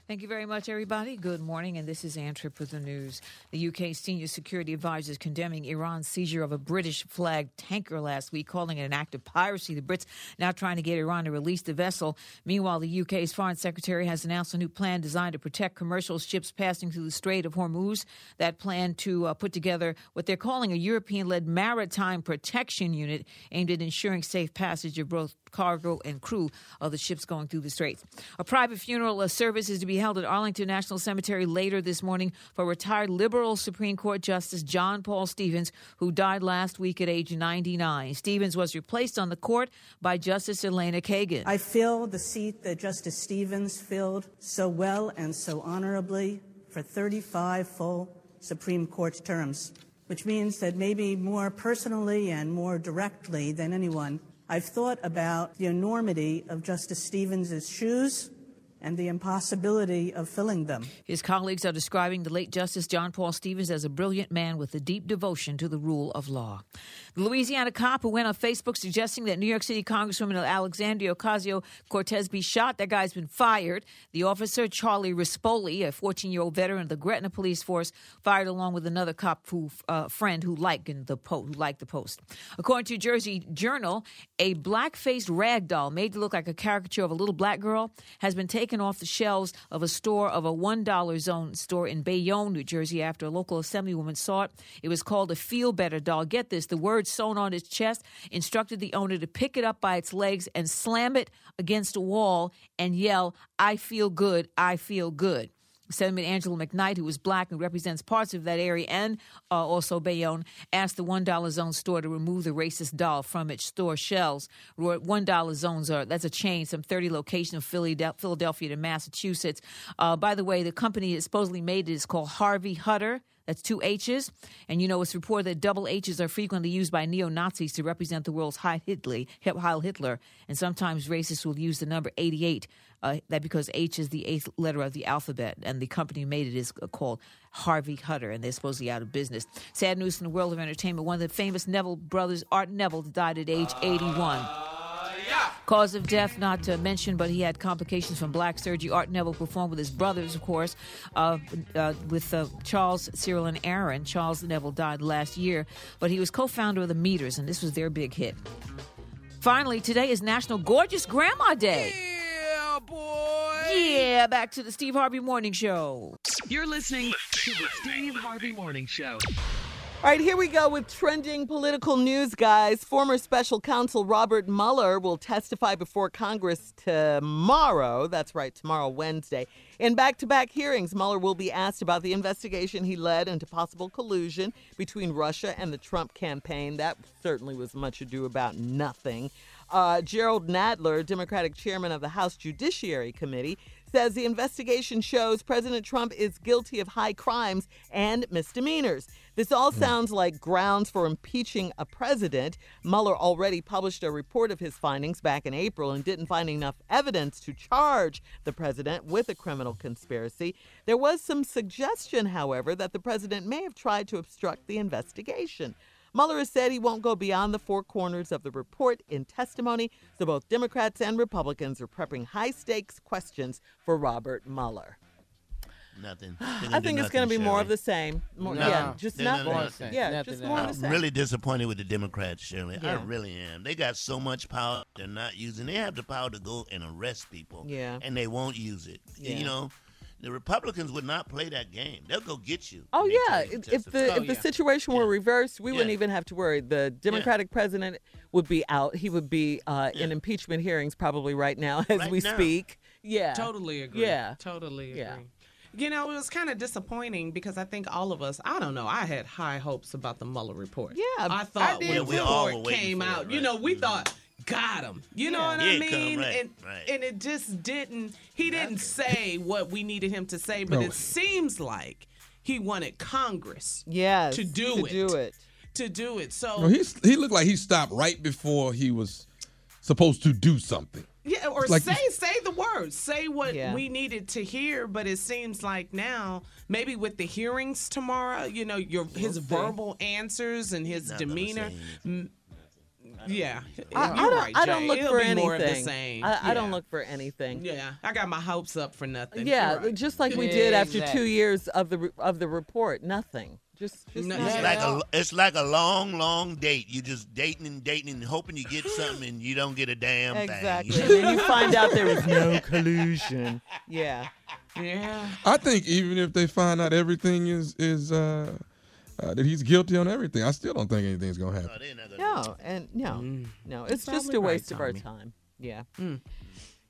Thank you very much, everybody. Good morning, and this is Ann Tripp with the news. The UK's senior security advisor is condemning Iran's seizure of a British flagged tanker last week, calling it an act of piracy. The Brits now trying to get Iran to release the vessel. Meanwhile, the UK's foreign secretary has announced a new plan designed to protect commercial ships passing through the Strait of Hormuz. That plan to uh, put together what they're calling a European led maritime protection unit aimed at ensuring safe passage of both cargo and crew of the ships going through the straits. A private funeral uh, service is to be held at Arlington National Cemetery later this morning for retired liberal Supreme Court Justice John Paul Stevens, who died last week at age 99. Stevens was replaced on the court by Justice Elena Kagan. I fill the seat that Justice Stevens filled so well and so honorably for 35 full Supreme Court terms, which means that maybe more personally and more directly than anyone, I've thought about the enormity of Justice Stevens' shoes and the impossibility of filling them. His colleagues are describing the late Justice John Paul Stevens as a brilliant man with a deep devotion to the rule of law. The Louisiana cop who went on Facebook suggesting that New York City Congresswoman Alexandria Ocasio Cortez be shot, that guy's been fired. The officer, Charlie Rispoli, a 14 year old veteran of the Gretna Police Force, fired along with another cop who, uh, friend who liked the, po- who liked the post. According to Jersey Journal, a black faced rag doll made to look like a caricature of a little black girl has been taken off the shelves of a store of a $1 zone store in Bayonne, New Jersey, after a local assemblywoman saw it. It was called a Feel Better doll. Get this the word sewn on its chest instructed the owner to pick it up by its legs and slam it against a wall and yell, I feel good, I feel good. Senator Angela McKnight, who is black and represents parts of that area and uh, also Bayonne, asked the $1 zone store to remove the racist doll from its store shelves. $1 zones are, that's a chain, some 30 locations of Philadelphia to Massachusetts. Uh, by the way, the company that supposedly made it is called Harvey Hutter. That's two H's. And you know, it's reported that double H's are frequently used by neo Nazis to represent the world's Heil Hitler, Heil Hitler. And sometimes racists will use the number 88, uh, that because H is the eighth letter of the alphabet. And the company who made it is called Harvey Hutter, and they're supposedly out of business. Sad news in the world of entertainment. One of the famous Neville brothers, Art Neville, died at age 81. Cause of death not to mention, but he had complications from black surgery. Art Neville performed with his brothers, of course, uh, uh, with uh, Charles, Cyril, and Aaron. Charles Neville died last year, but he was co founder of the Meters, and this was their big hit. Finally, today is National Gorgeous Grandma Day. Yeah, boy. Yeah, back to the Steve Harvey Morning Show. You're listening to the Steve Harvey Morning Show. All right, here we go with trending political news, guys. Former special counsel Robert Mueller will testify before Congress tomorrow. That's right, tomorrow, Wednesday. In back to back hearings, Mueller will be asked about the investigation he led into possible collusion between Russia and the Trump campaign. That certainly was much ado about nothing. Uh, Jerrold Nadler, Democratic chairman of the House Judiciary Committee, says the investigation shows President Trump is guilty of high crimes and misdemeanors. This all hmm. sounds like grounds for impeaching a president. Mueller already published a report of his findings back in April and didn't find enough evidence to charge the president with a criminal conspiracy. There was some suggestion, however, that the president may have tried to obstruct the investigation. Mueller has said he won't go beyond the four corners of the report in testimony, so both Democrats and Republicans are prepping high stakes questions for Robert Mueller. Nothing. I think it's going to be more of the same. More, No. Yeah, just not no, no, more. nothing. Yeah, Nothing just more of all. the I'm same. really disappointed with the Democrats, Shirley. I really am. They got so much power they're not using. They have the power to go and arrest people. Yeah. And they won't use it. Yeah. You know, the Republicans would not play that game. They'll go get you. Oh yeah, tell you to if, if the testify. if the situation were reversed, we wouldn't even have to worry. The Democratic president would be out. He would be uh, in impeachment hearings probably right now as Right we now. speak. Yeah, Totally agree. Yeah, Totally agree. Yeah. You know, it was kind of disappointing because I think all of us, I don't know, I had high hopes about the Mueller report. Yeah, I I thought did when the report came for it, out, you know, we mm-hmm. thought, got him. You know what Yeah, I it come, mean? right, and, right. and it just didn't, he didn't say what we needed him to say, but No. it seems like he wanted Congress yes, to do to it. do it. to do it. So, No, he's, he looked like he stopped right before he was supposed to do something. Yeah, or like say say the words, say what Yeah. we needed to hear. But it seems like now, maybe with the hearings tomorrow, you know, your his see. verbal answers and his Not demeanor. Yeah, I, you're I don't. right, I don't look It'll for be anything. more of the same. I, I don't look for anything. Yeah, I got my hopes up for nothing. Yeah, right. just like we did after two years of the of the report. Nothing. Just just No. It's Yeah. like a it's like a long, long date. You just dating and dating and hoping you get something and you don't get a damn exactly. thing. and then you find out there was no collusion. Yeah. yeah. I think even if they find out everything is is uh, uh, that he's guilty on everything, I still don't think anything's gonna happen. No, they're gonna No, and no, no, it's You're just probably a right, waste of our time. Yeah. Mm.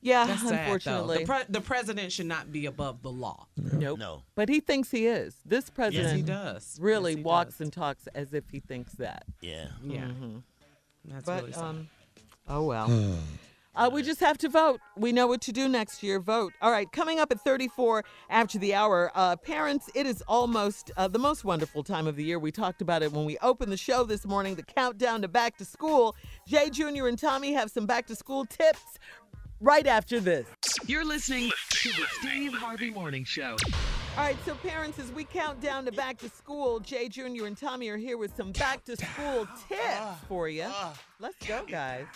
Yeah, That's sad, unfortunately. The, pre- the president should not be above the law. nope. No. But he thinks he is. This Yes, president he does. really Yes, he walks does. and talks as if he thinks that. Yeah. Yeah, Mhm. that's But really sad. um, oh well. Uh, we just have to vote. We know what to do next year. Vote. All right. Coming up at 34 after the hour, uh, parents, it is almost uh, the most wonderful time of the year. We talked about it when we opened the show this morning, the countdown to back to school. Jay Jr. and Tommy have some back to school tips right after this. You're listening to the Steve Harvey Morning Show. All right, so parents, as we count down to back to school, Jay Jr. and Tommy are here with some back to school ah, tips ah, for you. Ah. Let's go, guys.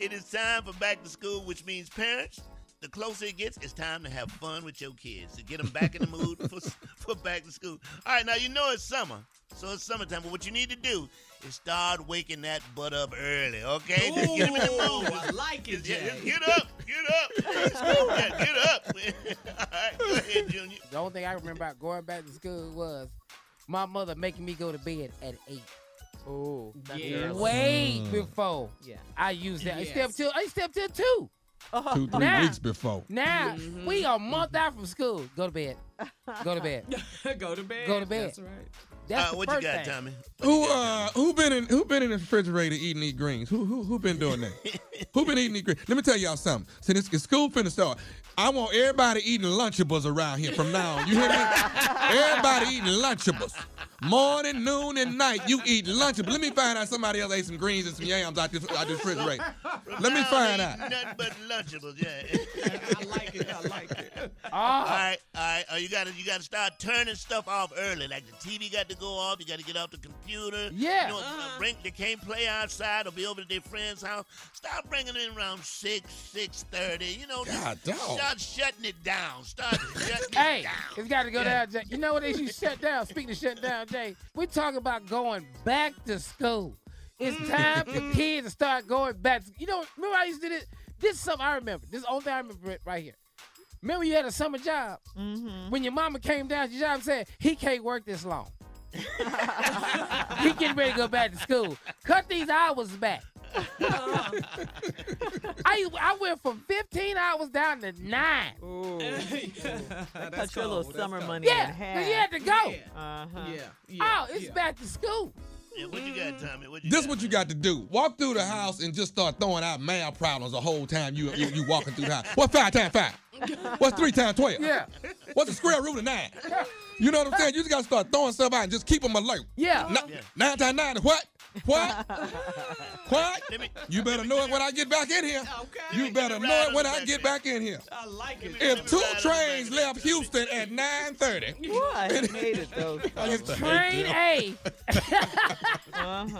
It is time for back to school, which means parents, the closer it gets, it's time to have fun with your kids to get them back in the mood for, for back to school. All right, now you know it's summer, so it's summertime, but what you need to do is start waking that butt up early, okay? Just get them in the mood. I like it, Yeah, Jay. just get up, get up. Yeah, get up. All right, go ahead, Junior. The only thing I remember about going back to school was my mother making me go to bed at eight. Oh, that's Yeah. Way Mm. before Yeah. I used that. I Yes. stepped till I stepped till two. Two, three Now- weeks before. Now Mhm. we are a month out from school. Go to bed. Go to bed. Go to bed. Go to bed. That's right. That's Uh, the what you got, thing. Tommy? Who uh who been in who been in the refrigerator eating these greens? Who who who been doing that? who been eating these greens? Let me tell y'all something. Since it's school finna start, I want everybody eating Lunchables around here from now on. You hear me? everybody eating Lunchables. Morning, noon, and night, you eat lunch. Lunchables. Let me find out somebody else ate some greens and some yams out this out this refrigerator. Let me find out. Nothing but Lunchables, yeah. I like it. I like it. Oh, All right, all right. Oh, you gotta you gotta start turning stuff off early. Like the TV got to go off. You got to get off the computer. Yeah. You know, Uh-huh. bring, they can't play outside or be over to their friend's house. Start bringing it in around six, six thirty. You know, just God, dog. start shutting it down. Start shutting Hey, it down. it's got to go down, You know what they should shut down? Speaking of shut down, We talk about going back to school. It's time for kids to start going back. You know, remember I used to do this? This is something I remember. This is the only thing I remember right here. Remember you had a summer job? Mm-hmm. When your mama came down to your job and said, he can't work this long. he getting ready to go back to school. Cut these hours back. I I went from 15 hours down to nine. Ooh. That Cut your little summer money Yeah, in 'cause half. you had to go. Yeah. Uh-huh. Yeah. yeah. Oh, it's yeah. back to school. Yeah, what you got, Tommy? What you This got? what you got to do. Walk through the house and just start throwing out math problems the whole time you you, you walking through the house. What's five times five? What's three times twelve? Yeah. What's the square root of nine? You know what I'm saying? You just gotta start throwing stuff out and just keep them alert. Yeah. N- Yeah. Nine times nine is what? What? what? Me- You better know it when I get back in here. Okay. You better know it when I get back in here. I like it. If two ride on the trains back left Houston at 9:30, What? I made it though. Train A. Uh-huh.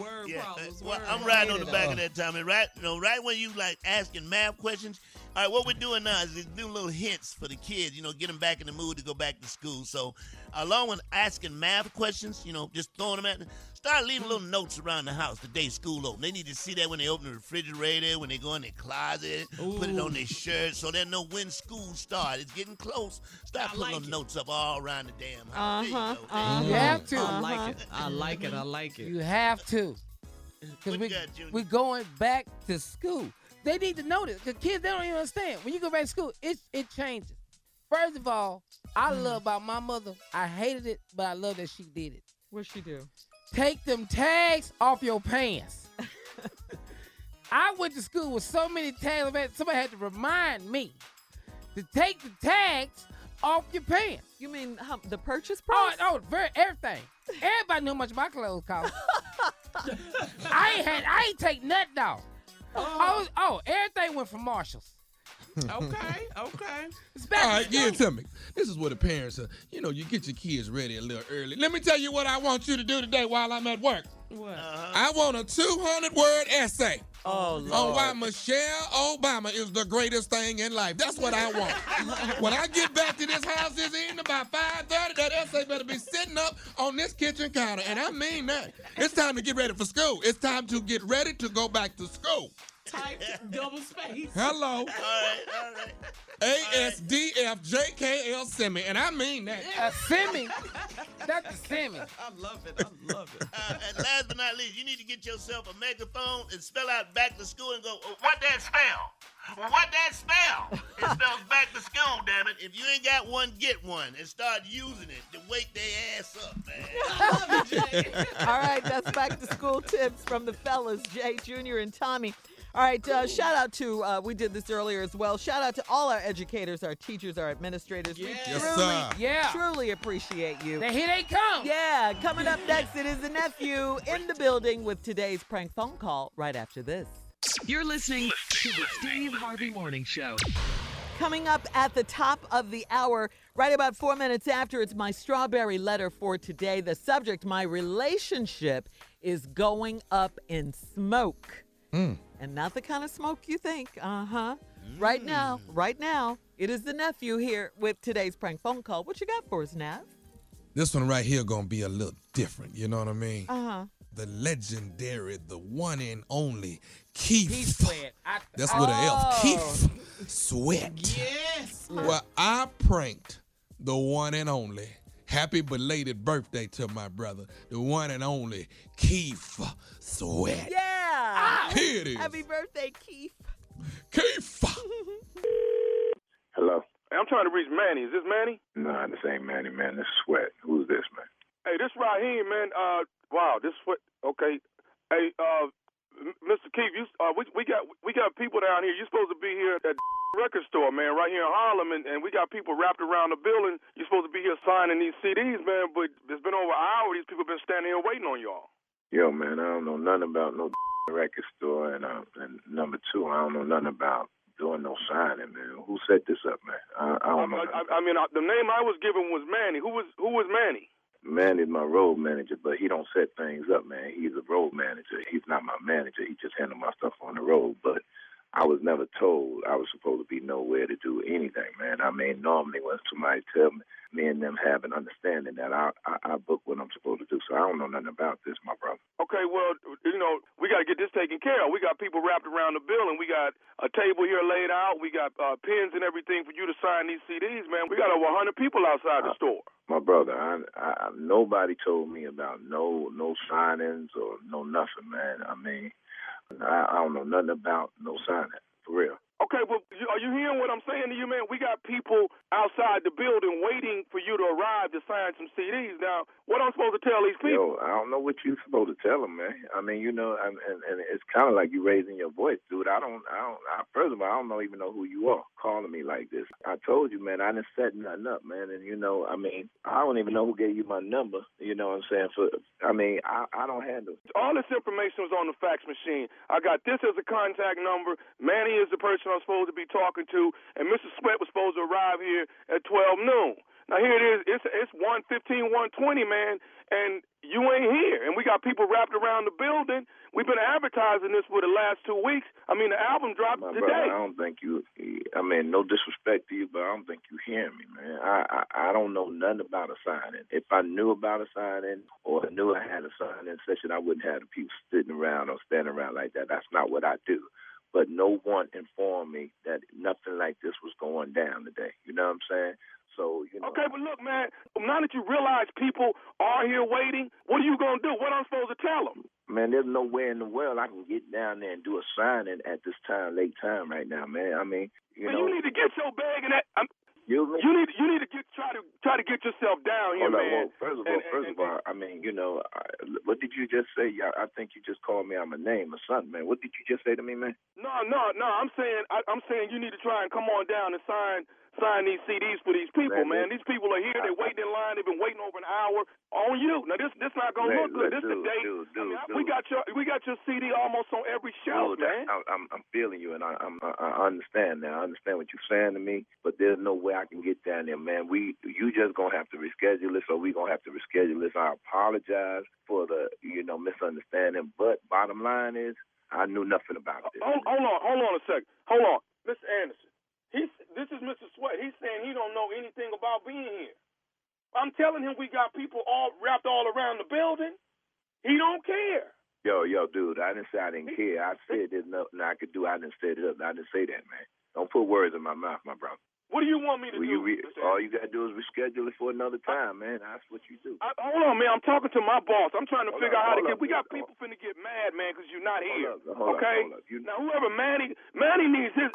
Word Yeah, uh, problems. well, word I'm riding on the back of that, Tommy. Right, you know, right when you like asking math questions. All right, what we're doing now is just do little hints for the kids. You know, get them back in the mood to go back to school. So, along with asking math questions, you know, just throwing them at them, start leaving little notes around the house the day school open. They need to see that when they open the refrigerator, when they go in their closet, put it on their shirt, so they know when school starts. It's getting close. Start I putting like little it. notes up all around the damn house. There Uh-huh, you uh-huh. You have to. I like it. I like it. I like it. You have to. Because we, got, Junior? we're going back to school. They need to know this. The kids, they don't even understand. When you go back to school, it, it changes. First of all, I Mm. love about my mother, I hated it, but I love that she did it. What'd she do? Take them tags off your pants. I went to school with so many tags, somebody had to remind me to take the tags off your pants. You mean the purchase Oh, price? oh, very everything. Everybody knew how much my clothes cost. I ain't had, I ain't take nothing off. Oh. I was, oh, everything went from Marshalls. Okay. Okay. It's All back right, give it to me. This is what the parents are. You know, you get your kids ready a little early. Let me tell you what I want you to do today while I'm at work. What? Uh-huh. I want a 200 word essay Oh, on Lord. why Michelle Obama is the greatest thing in life. That's what I want. when I get back to this house this evening about 5:30, that essay better be sitting up on this kitchen counter, and I mean that. It's time to get ready for school. It's time to get ready to go back to school. Type double space. Hello, All right, all right. A S D F J K L semi, and I mean that. A semi. That's a semi. I love it. I love it. Uh, and last but not least, you need to get yourself a megaphone and spell out back to school and go, oh, what that spell? Well, what that spell? It spells back to school, damn it. If you ain't got one, get one and start using it to wake their ass up, man. All right, that's back to school tips from the fellas, Jay Jr. and Tommy. All right, uh, shout out to, uh, we did this earlier as well. Shout out to all our educators, our teachers, our administrators. We Yes, truly, sir. Yeah. truly appreciate you. Now, here they come. Yeah, coming up next, it is the nephew in the building with today's prank phone call right after this. You're listening to the Steve Harvey Morning Show. Coming up at the top of the hour, right about four minutes after, it's my strawberry letter for today. The subject, my relationship, is going up in smoke. And not the kind of smoke you think. Uh huh. Right now, right now, it is the nephew here with today's prank phone call. What you got for us, Nav? This one right here gonna be a little different. You know what I mean? Uh huh. The legendary, the one and only Keith. Keith Sweat. I, That's with an Oh. F. Keith Sweat. Yes. Well, I pranked the one and only. Happy belated birthday to my brother, the one and only Keith Sweat. Yeah. Here it is. Happy birthday, Keith. Keith. Hello. Hey, I'm trying to reach Manny. Is this Manny? Nah, this ain't Manny, man. This is Sweat. Who's this, man? Hey, this Raheem, man. Uh, wow, this what? Okay. Hey, uh, M- Mr. Keith, you uh, we we got we got people down here. You're supposed to be here at the record store, man, right here in Harlem, and, and we got people wrapped around the building. You're supposed to be here signing these CDs, man, but it's been over an hour. These people been standing here waiting on y'all. Yo, man, I don't know nothing about no record store, and uh, and number two, I don't know nothing about doing no signing, man. Who set this up, man? I, I don't know. I, I, I mean, I, the name I was given was Manny. Who was who was Manny? Manny's my road manager, but he don't set things up, man. He's a road manager. He's not my manager. He just handle my stuff on the road. But I was never told I was supposed to be nowhere to do anything, man. I mean, normally when somebody tell me, me and them have an understanding that I, I I book what I'm supposed to do. So I don't know nothing about this, my brother. Okay, well, you know, we got to get this taken care of. We got people wrapped around the building. We got a table here laid out. We got uh, pens and everything for you to sign these CDs, man. We got over 100 people outside the store. My brother, I, I, nobody told me about no no signings or no nothing, man. I mean, I, don't know nothing about no signing for real. Okay, well, you- are you hearing what I'm saying to you, man? We got people outside the building waiting for you to arrive to sign some CDs. Now, what I'm supposed to tell these people? Yo, I don't know what you're supposed to tell them, man. I mean, you know, and and, and it's kind of like you raising your voice, dude. I don't, I don't. I, first of all, I don't know, even know who you are calling me like this. I told you, man. I didn't set nothing up, man. And you know, I mean, I don't even know who gave you my number. You know what I'm saying? For, I mean, I, I don't handle. All this information was on the fax machine. I got this as a contact number. Manny is the person I'm supposed to be talking to, and Mr. Sweat was supposed to arrive here at 12 noon. Now here it is. It's it's 115, 120, man, and you ain't here. And we got people wrapped around the building. We've been advertising this for the last two weeks. I mean, the album dropped My today. brother, I don't think you. I mean, no disrespect to you, but I don't think you hearing me, man. I, I I don't know nothing about a signing. If I knew about a signing or I knew I had a signing session, I wouldn't have the people sitting around or standing around like that. That's not what I do. But no one informed me that nothing like this was going down today. You know what I'm saying? So you know. Okay, but look, man. Now that you realize people are here waiting, what are you gonna do? What am I'm supposed to tell them? Man, there's no way in the world I can get down there and do a signing at this time, late time right now, man. I mean, you man, know, you need to get your bag and that. I'm, you, you need you need to get try to try to get yourself down here, Hold on, man. well, first of all, And- first and- of all, I mean, you know, I, what did you just say? I, I think you just called me out my name or something, man. What did you just say to me, man? No, no, no. I'm saying I, I'm saying you need to try and come on down and sign sign these CDs for these people, man. Man, These people are here. They're waiting in line. They've been waiting over an hour on you. Now this this not gonna Man, look good. This dude, today. dude, I mean, dude, we got your we got your CD almost on every shelf, Dude, man. I, I'm, I'm feeling you, and I, I'm, I I understand now. I understand what you're saying to me, but there's no way I can get down there, man. We, you just gonna have to reschedule this, or we gonna have to reschedule this. I apologize for the, you know, misunderstanding, but bottom line is, I knew nothing about this. Hold, hold on, hold on a second. Hold on, Mr. Anderson. He's this is Mr. Sweat. He's saying he don't know anything about being here. I'm telling him we got people all wrapped all around the building. He don't care. Yo, yo, dude, I didn't say I didn't care. I said there's nothing I could do. I didn't set it up. I didn't say that, man. Don't put words in my mouth, my brother. What do you want me to Will do? you re- all you gotta do is reschedule it for another time, man. That's what you do. I, hold on, man. I'm talking to my boss. I'm trying to Hold figure up, out how to get. up, We got people finna get mad, man, because you're not here. up, okay. up. You- Now, whoever Manny, Manny needs his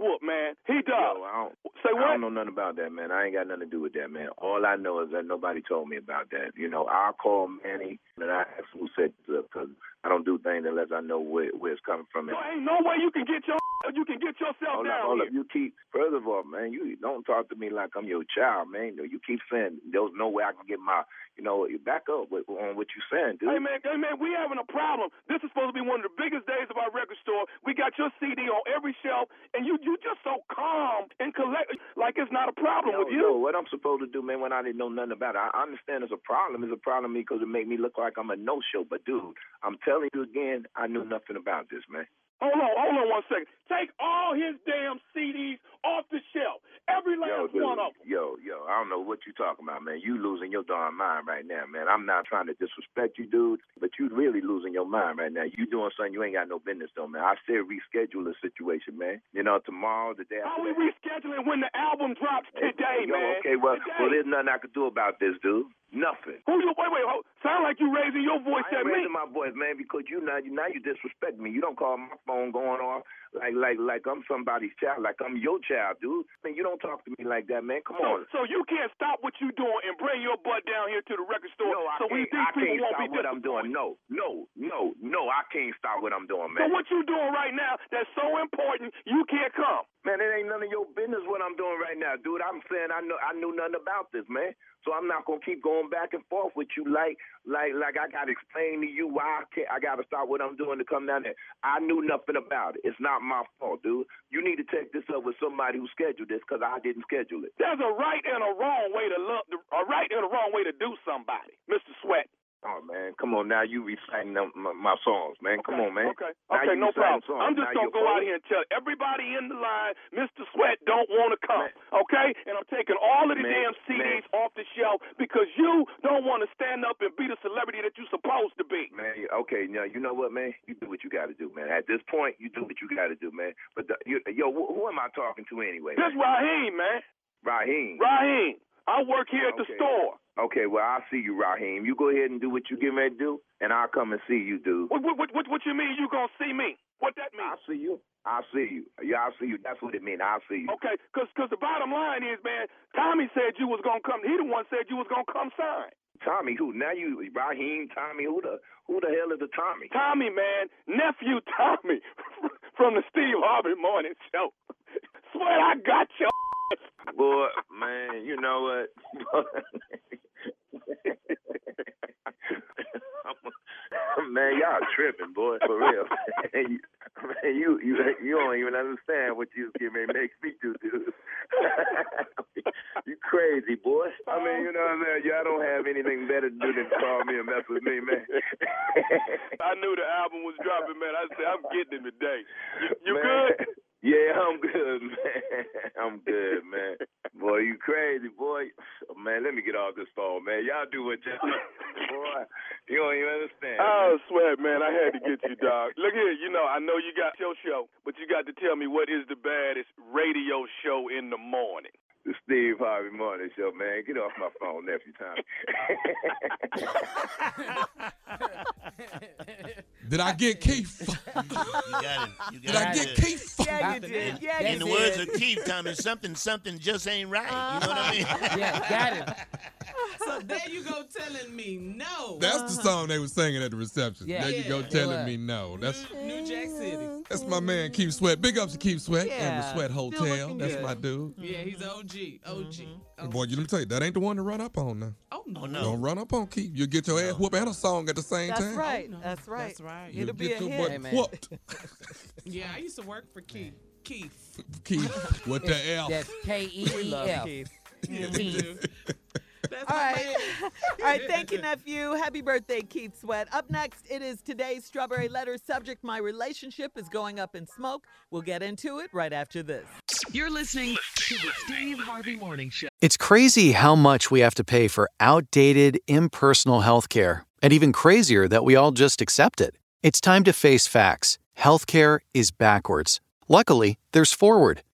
whoop, man. He does. Yo, I don't, Say what? I don't know nothing about that, man. I ain't got nothing to do with that, man. All I know is that nobody told me about that. You know, I'll call Manny and I ask who set this up because I don't do things unless I know where, where it's coming from. There ain't no way you can get your you can get yourself Hold up, down hold here. up. You keep, first of all, man, you don't talk to me like I'm your child, man. You keep saying there's no way I can get my, you know, back up with, on what you're saying, dude. Hey man, hey man, we having a problem. This is supposed to be one of the biggest days of our record store. We got your CD on every shelf, and you you just so calm and collect, like it's not a problem Yo, with you. yo, what I'm supposed to do, man, when I didn't know nothing about it, I I understand it's a problem. It's a problem because it make me look like I'm a no-show. But, dude, I'm telling you again, I knew nothing about this, man. Hold on, hold on one second. Take all his damn CDs off the shelf, every Yo, last dude, one of them. yo, yo, I don't know what you talking about, man. You losing your darn mind right now, man. I'm not trying to disrespect you, dude, but you really losing your mind right now. You doing something you ain't got no business doing, man. I said reschedule the situation, man. You know, tomorrow, the day How we rescheduling when the album drops today, Yo, man? okay, well, Today. well, there's nothing I could do about this, dude. Nothing. Who you? Wait, wait, hold. Sound like you raising your voice I at me. raising my voice, man, because you now you now you disrespect me. You don't call my phone going off like like like I'm somebody's child, like I'm your child, dude. Man, you don't talk to me like that, man. Come So, on. so you can't stop what you doing and bring your butt down here to the record store No, I so we, can't, I can't stop what I'm doing. No, no, no, no. I can't stop what I'm doing, man. So what you doing right now that's so important you can't come? Man, it ain't none of your business what I'm doing right now, dude. I'm saying I know I knew nothing about this, man. So I'm not gonna keep going back and forth with you like like like I gotta explain to you why I can't I gotta stop what I'm doing to come down there. I knew nothing about it. It's not my fault, dude. You need to take this up with somebody who scheduled this because I didn't schedule it. There's a right and a wrong way to look, a right and a wrong way to do somebody, Mr. Sweat. Oh man, come on now. You reciting them, my, my songs, man. Come on, man. Okay, Now okay, no problem. songs. I'm just Now gonna go out here and tell everybody in the line, Mr. Sweat don't want to come. Okay, and I'm taking all of the Man, damn CDs off the shelf because you don't want to stand up and be the celebrity that you're supposed to be. Man, okay, now you know what, man? You do what you got to do, man. At this point, you do what you got to do, man. But the, you, yo, who, who am I talking to anyway? This Raheem, man. Raheem. Raheem. I work here at the store. Okay, well I'll see you, Raheem. You go ahead and do what you getting ready to do, and I'll come and see you, dude. What, what, what, what, what you mean you gonna see me? What that mean? I'll see you. I'll see you. Yeah, I'll see you. That's what it means. I'll see you. Okay, because cause the bottom line is, man, Tommy said you was gonna come. He the one said you was gonna come sign. Tommy, who? Now you, Raheem, Tommy, who the who the hell is the Tommy? Tommy, man, nephew Tommy from the Steve Harvey Morning Show. Swear I got your. Boy, man, you know what? man, y'all tripping, boy, for real. man, you you you don't even understand what you was getting ready to make me do, dude. you crazy, boy. I mean, you know what I'm mean? Y'all don't have anything better to do than call me and mess with me, man. I knew the album was dropping, man. I said I'm getting him today. You, you Man, good? Yeah, I'm good, man. I'm good, man. Boy, you crazy, boy. Man, let me get off this phone, man. Y'all do what y'all boy. You don't even understand. Oh, sweat, man. I had to get you, dog. Look here, you know, I know you got your show, but you got to tell me what is the baddest radio show in the morning. The Steve Harvey Morning Show, man. Get off my phone, nephew Tommy. Did I get Keith? You got him. You Did got I get good. Keith? Yeah, you did. Yeah, In the did. words of Keith, Tommy, something, something just ain't right. You know what I mean? Uh-huh. Yeah, got him. So there you go telling me no. That's the song they were singing at the reception. Yeah. there you go telling me no. That's New Jack City. that's my man Keith Sweat. Big ups to Keith Sweat and the Sweat Hotel. That's good. my dude. Yeah, he's OG. OG. Hey, mm-hmm. oh, Boy, you let me tell you, that ain't the one to run up on now. Oh no. Oh, no. Don't run up on Keith. You'll get your ass whooped and a song at the same That's time. right. Oh, no. That's right. That's right. You'll It'll be a your hit. Hey, man. whooped. Yeah, I used to work for Keith. Keith. Keith What the L. That's K E We E love Keith. Yeah, we do. That's All my right. man. All right. Thank you, nephew. Happy birthday, Keith Sweat. Up next, it is today's Strawberry Letter subject. My relationship is going up in smoke. We'll get into it right after this. You're listening to the Steve Harvey Morning Show. It's crazy how much we have to pay for outdated, impersonal healthcare, and even crazier that we all just accept it. It's time to face facts. Healthcare is backwards. Luckily, there's Forward,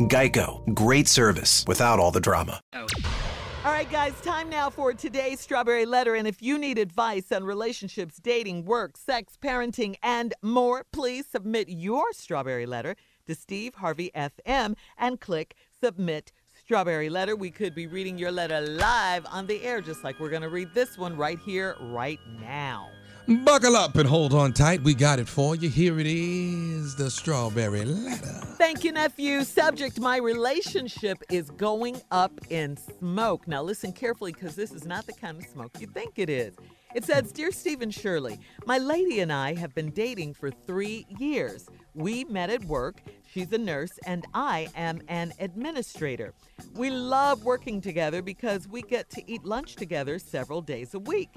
Geico, great service without all the drama. All right, guys, time now for today's Strawberry Letter. And if you need advice on relationships, dating, work, sex, parenting, and more, please submit your Strawberry Letter to Steve Harvey FM and click Submit Strawberry Letter. We could be reading your letter live on the air, just like we're going to read this one right here, right now. Buckle up and hold on tight. We got it for you. Here it is the strawberry letter. Thank you, nephew. Subject My relationship is going up in smoke. Now, listen carefully because this is not the kind of smoke you think it is. It says Dear Steve and Shirley, my lady and I have been dating for three years. We met at work. She's a nurse, and I am an administrator. We love working together because we get to eat lunch together several days a week.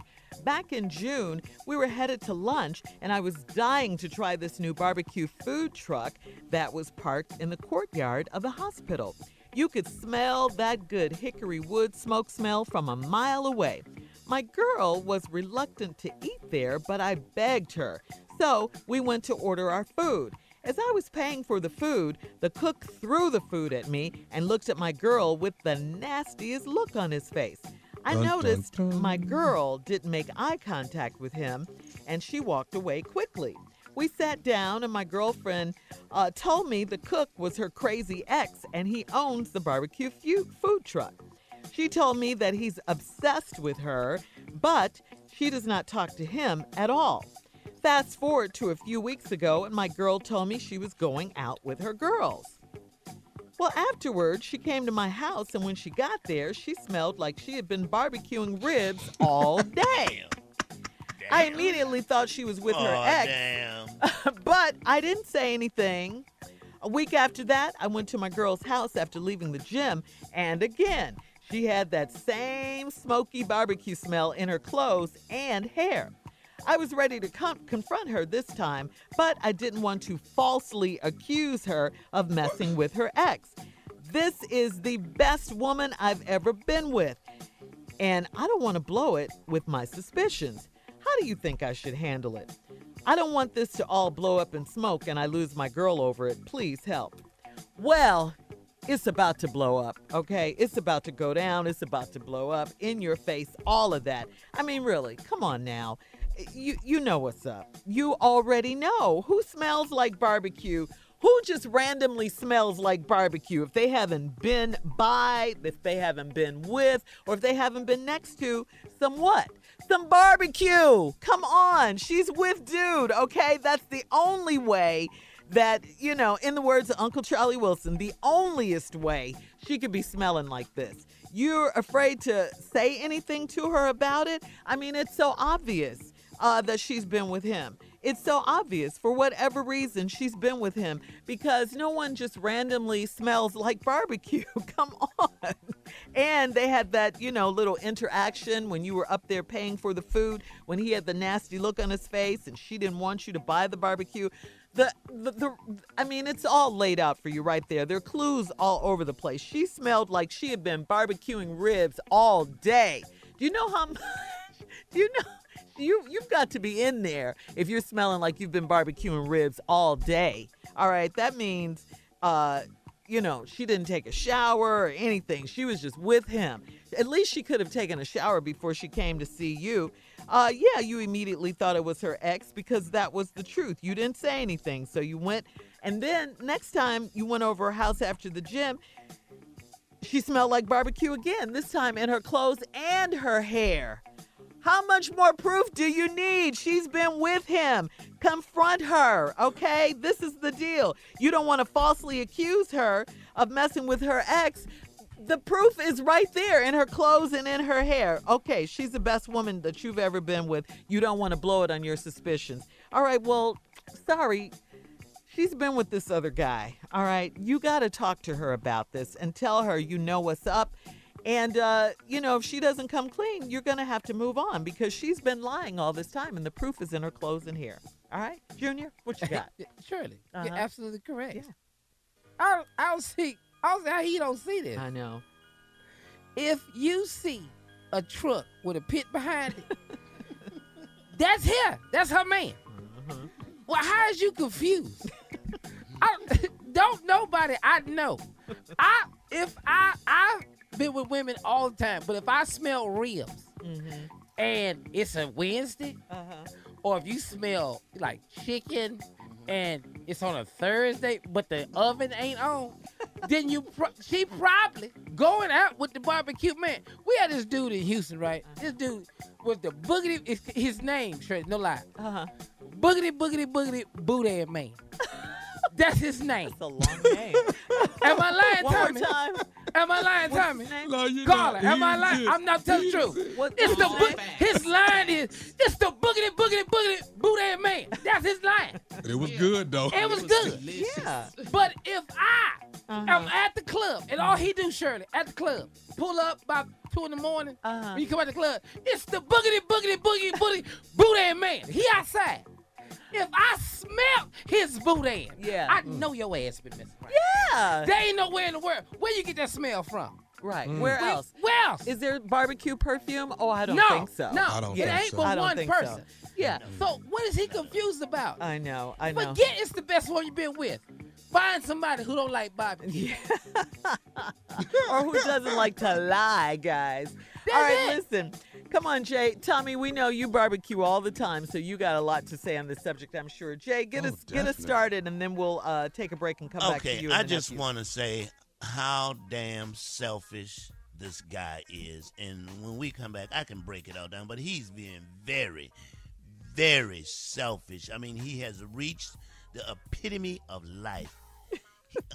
Back in June, we were headed to lunch, and I was dying to try this new barbecue food truck that was parked in the courtyard of the hospital. You could smell that good hickory wood smoke smell from a mile away. My girl was reluctant to eat there, but I begged her. So we went to order our food. As I was paying for the food, the cook threw the food at me and looked at my girl with the nastiest look on his face. I noticed my girl didn't make eye contact with him and she walked away quickly. We sat down, and my girlfriend uh, told me the cook was her crazy ex and he owns the barbecue food truck. She told me that he's obsessed with her, but she does not talk to him at all. Fast forward to a few weeks ago, and my girl told me she was going out with her girls. Well, afterwards, she came to my house, and when she got there, she smelled like she had been barbecuing ribs all day. I immediately thought she was with her ex, damn. but I didn't say anything. A week after that, I went to my girl's house after leaving the gym, and again, she had that same smoky barbecue smell in her clothes and hair. I was ready to com- confront her this time, but I didn't want to falsely accuse her of messing with her ex. This is the best woman I've ever been with, and I don't want to blow it with my suspicions. How do you think I should handle it? I don't want this to all blow up in smoke and I lose my girl over it. Please help. Well, it's about to blow up, okay? It's about to go down. It's about to blow up in your face, all of that. I mean, really, come on now. You you know what's up. You already know who smells like barbecue. Who just randomly smells like barbecue if they haven't been by, if they haven't been with, or if they haven't been next to some what? Some barbecue. Come on. She's with dude, okay? That's the only way that, you know, in the words of Uncle Charlie Wilson, the onlyest way she could be smelling like this. You're afraid to say anything to her about it? I mean, it's so obvious uh, that she's been with him. It's so obvious for whatever reason she's been with him because no one just randomly smells like barbecue. Come on. And they had that, you know, little interaction when you were up there paying for the food, when he had the nasty look on his face and she didn't want you to buy the barbecue. The, the, the I mean, it's all laid out for you right there. There are clues all over the place. She smelled like she had been barbecuing ribs all day. Do you know how much? Do you know? You you've got to be in there if you're smelling like you've been barbecuing ribs all day. All right, that means uh you know, she didn't take a shower or anything. She was just with him. At least she could have taken a shower before she came to see you. Uh, yeah, you immediately thought it was her ex because that was the truth. You didn't say anything, so you went. And then next time you went over her house after the gym, she smelled like barbecue again. This time in her clothes and her hair. How much more proof do you need? She's been with him. Confront her, okay? This is the deal. You don't want to falsely accuse her of messing with her ex. The proof is right there in her clothes and in her hair. Okay, she's the best woman that you've ever been with. You don't want to blow it on your suspicions. All right, well, sorry. She's been with this other guy. All right, you got to talk to her about this and tell her you know what's up. And, uh, you know, if she doesn't come clean, you're going to have to move on because she's been lying all this time and the proof is in her clothes and hair. All right, Junior, what you got? Surely, Uh-huh. you're absolutely correct. I don't, I don't see. I don't see how he don't see this. I know. If you see a truck with a pit behind it, that's her. That's her man. Uh-huh. Well, how is you confused? I, don't nobody I know. I if I I've been with women all the time, but if I smell ribs Mm-hmm. and it's a Wednesday, Uh-huh. or if you smell like chicken and it's on a Thursday, but the oven ain't on, then you pro- she probably going out with the barbecue man. We had this dude in Houston, right? This dude was the boogity. His name, no lie. Uh-huh. Boogity boogity boogity booty man. That's his name. That's a long name. Am I lying, One more Tommy? time. Am I lying, What's Tommy? his? No, Carla, am I lying? is. I'm not telling the truth. What- It's the boog- his line is it's the boogity boogity boogity booty man. That's his line. It was good though. It was good. Yeah. But if I Uh-huh. am at the club and all he do, Shirley, at the club, pull up about two in the morning, Uh-huh. when you come out the club, it's the boogity boogity boogie booty booty man. He outside. If I smell his booty, Yeah. I know your ass been messing around. Yeah. There ain't nowhere in the world. Where you get that smell from? Right. Mm. Where Where- else? Where else? Is there barbecue perfume? Oh, I don't no, think so. No, I don't it think ain't so. but I don't one think so. person. Yeah. So what is he confused about? I know. I know. Forget it's the best one you've been with. Find somebody who don't like barbecue. or who doesn't like to lie, guys. all right, listen. Come on, Jay. Tommy, we know you barbecue all the time, so you got a lot to say on this subject, I'm sure. Jay, get Oh, us get us started, and then we'll uh, take a break and come back to you. Okay, you. I just want to say how damn selfish this guy is. And when we come back, I can break it all down, but he's being very, very selfish. I mean, he has reached the epitome of life.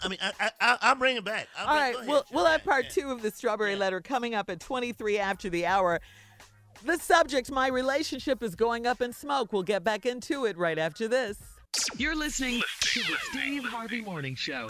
I mean, I, I, I, I'll bring it back. I'll All bring- right, ahead, we'll, we'll have Shirley. part two of the strawberry letter coming up at 23 after the hour. The subject, my relationship is going up in smoke. We'll get back into it right after this. You're listening to the Steve Harvey Morning Show.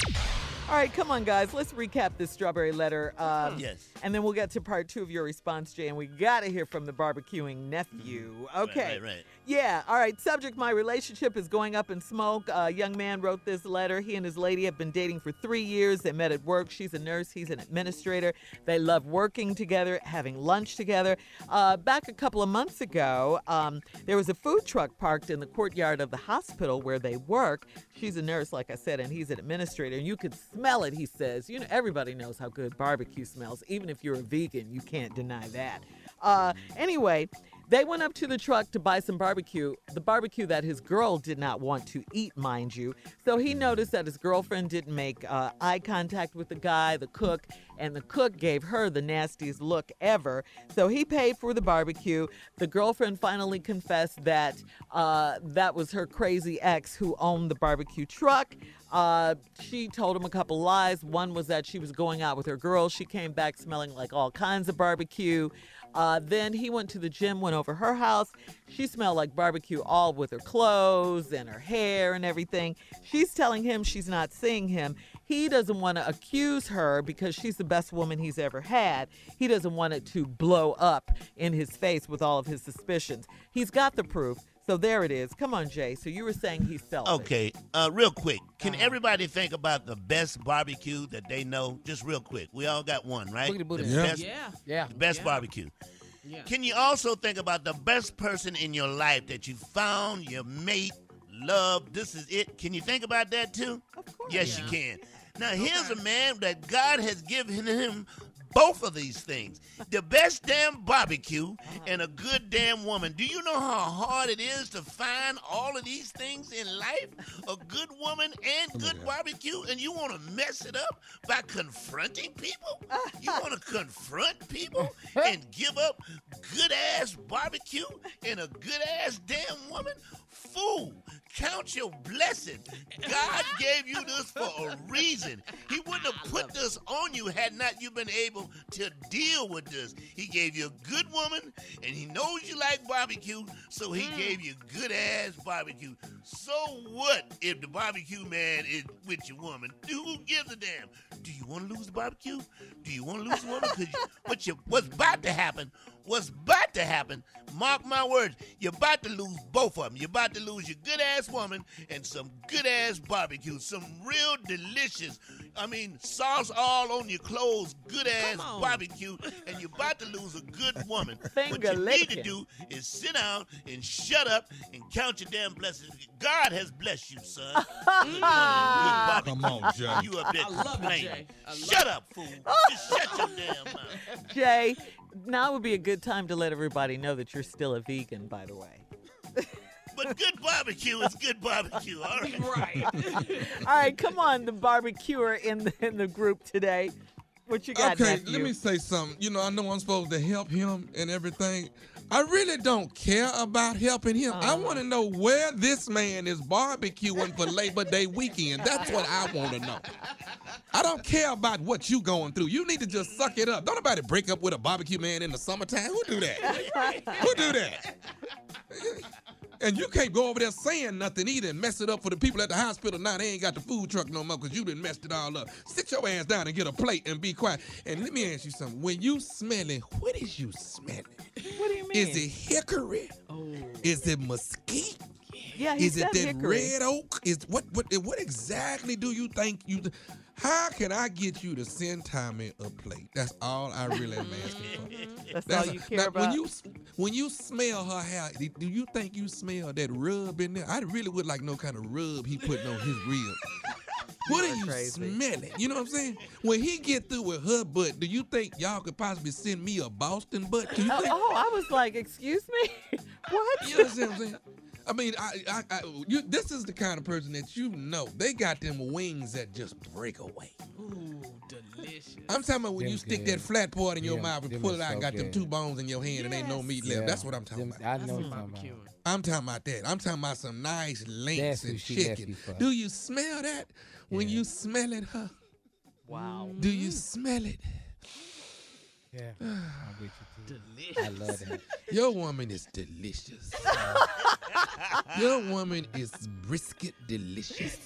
All right, come on, guys. Let's recap this strawberry letter. Um, Yes. And then we'll get to part two of your response, Jay. And we got to hear from the barbecuing nephew. Okay. Right, right, right. Yeah. All right. Subject My relationship is going up in smoke. A young man wrote this letter. He and his lady have been dating for three years. They met at work. She's a nurse, he's an administrator. They love working together, having lunch together. Uh, back a couple of months ago, um, there was a food truck parked in the courtyard of the hospital where they work. She's a nurse, like I said, and he's an administrator. And you could smell it, he says. You know, everybody knows how good barbecue smells. Even if you're a vegan, you can't deny that. Uh, anyway, they went up to the truck to buy some barbecue, the barbecue that his girl did not want to eat, mind you. So he noticed that his girlfriend didn't make uh, eye contact with the guy, the cook, and the cook gave her the nastiest look ever. So he paid for the barbecue. The girlfriend finally confessed that uh, that was her crazy ex who owned the barbecue truck. Uh, she told him a couple lies. One was that she was going out with her girl. She came back smelling like all kinds of barbecue. Uh, then he went to the gym, went over her house. She smelled like barbecue all with her clothes and her hair and everything. She's telling him she's not seeing him. He doesn't want to accuse her because she's the best woman he's ever had. He doesn't want it to blow up in his face with all of his suspicions. He's got the proof. So there it is. Come on, Jay. So you were saying he's selfish. Okay, uh, real quick. Can Uh-huh. everybody think about the best barbecue that they know? Just real quick. We all got one, right? Boogity booty. The Yeah. best, Yeah. Yeah. the best Yeah. barbecue. Yeah. Can you also think about the best person in your life that you found, your mate, love? This is it. Can you think about that too? Of course. Yes, you can. Now here's a man that God has given him both of these things. The best damn barbecue and a good damn woman. Do you know how hard it is to find all of these things in life? A good woman and oh, good barbecue, and you want to mess it up by confronting people? You want to confront people and give up good ass barbecue and a good ass damn woman? Fool, count your blessing. God gave you this for a reason. He wouldn't have put this on you had not you been able to deal with this. He gave you a good woman, and he knows you like barbecue, so he mm. gave you good ass barbecue. So what if the barbecue man is with your woman? Who gives a damn? Do you want to lose the barbecue? Do you want to lose the woman? Because what you, what's about to happen what's about to happen, mark my words, you're about to lose both of them. You're about to lose your good ass woman and some good ass barbecue, some real delicious, I mean, sauce all on your clothes, good ass barbecue, and you're about to lose a good woman. what Finger you need to do is sit down and shut up and count your damn blessings. God has blessed you, son. Good woman and good Come on, Jay. You up there I love it, complaining. Jay. I love Shut up, fool. Just shut your damn mouth. Jay, now would be a good time to let everybody know that you're still a vegan, by the way. But good barbecue is good barbecue, all right? Right. All right, come on, the barbecuer in the, in the group today. What you got, okay, nephew? let me say something. You know, I know I'm supposed to help him and everything. I really don't care about helping him. I oh. want to know where this man is barbecuing for Labor Day weekend. That's what I want to know. I don't care about what you going through. You need to just suck it up. Don't nobody break up with a barbecue man in the summertime. Who do that? Who do that? And you can't go over there saying nothing either and mess it up for the people at the hospital. Now they ain't got the food truck no more because you done messed it all up. Sit your ass down and get a plate and be quiet. And let me ask you something. When you smelling, what is you smelling? What do you mean? Is it hickory? Oh. Is it mesquite? Yeah, he Is it that hickory. red oak? Is what what what exactly do you think you? How can I get you to send Tommy a plate? That's all I really am asking for. That's all you care now, about? When you when you smell her hair, do- you think you smell that rub in there? I really would like no kind of rub he putting on his rib. What are you smelling? You know what I'm saying? When he get through with her butt, do you think y'all could possibly send me a Boston butt? You uh, Oh, I was like, excuse me? what? You understand what I'm saying? I mean, I, I, I you, this is the kind of person that you know. They got them wings that just break away. Ooh, delicious. I'm talking about when you Them stick good. that flat part in your Them- mouth and pull it out and so got them two bones in your hand and ain't no meat left. Yeah. That's what I'm talking Them- about. I know what you're talking about. I'm talking about that. I'm talking about some nice links and chicken. Do you smell that when you smell it, huh? Wow. Do you mm. smell it? Yeah, I'm with you too. I love that. Your woman is delicious. Your woman is brisket delicious.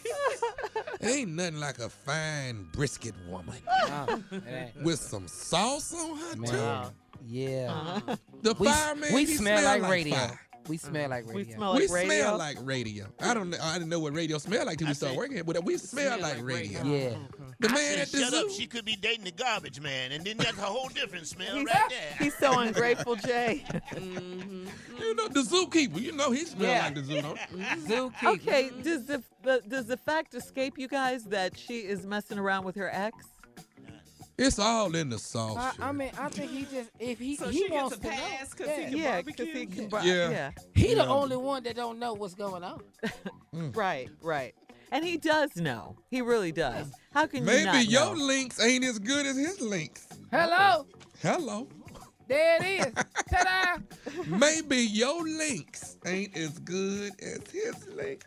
Ain't nothing like a fine brisket woman. That- With some sauce on her Man, too. yeah. The we, fireman, we he smell, like, radio. fire. We smell mm-hmm. like radio. We smell we like radio. smell like radio. I don't know. I didn't know what radio smelled like till we started working here, but we smell, like, radio. Yeah. Mm-hmm. The I man said, at the shut up. zoo. She could be dating the garbage man, and then that's a whole different smell He's, right there. he's so ungrateful, Jay. Mm-hmm. You know the zookeeper. You know he smell Yeah. like the zoo. Don't? Zookeeper. Okay, does the, the does the fact escape you guys that she is messing around with her ex? It's all in the sauce. I, I mean, I think he just if he So he she gets wants a to know. pass 'cause yeah. he can Yeah, barbecue? he can. Yeah. bar- Yeah. yeah. He the only one that don't know what's going on. Mm. Right, right. And he does know. He really does. How can you Maybe not your know? links ain't as good as his links. Hello, Hello. there it is. Ta-da! Maybe your links ain't as good as his links.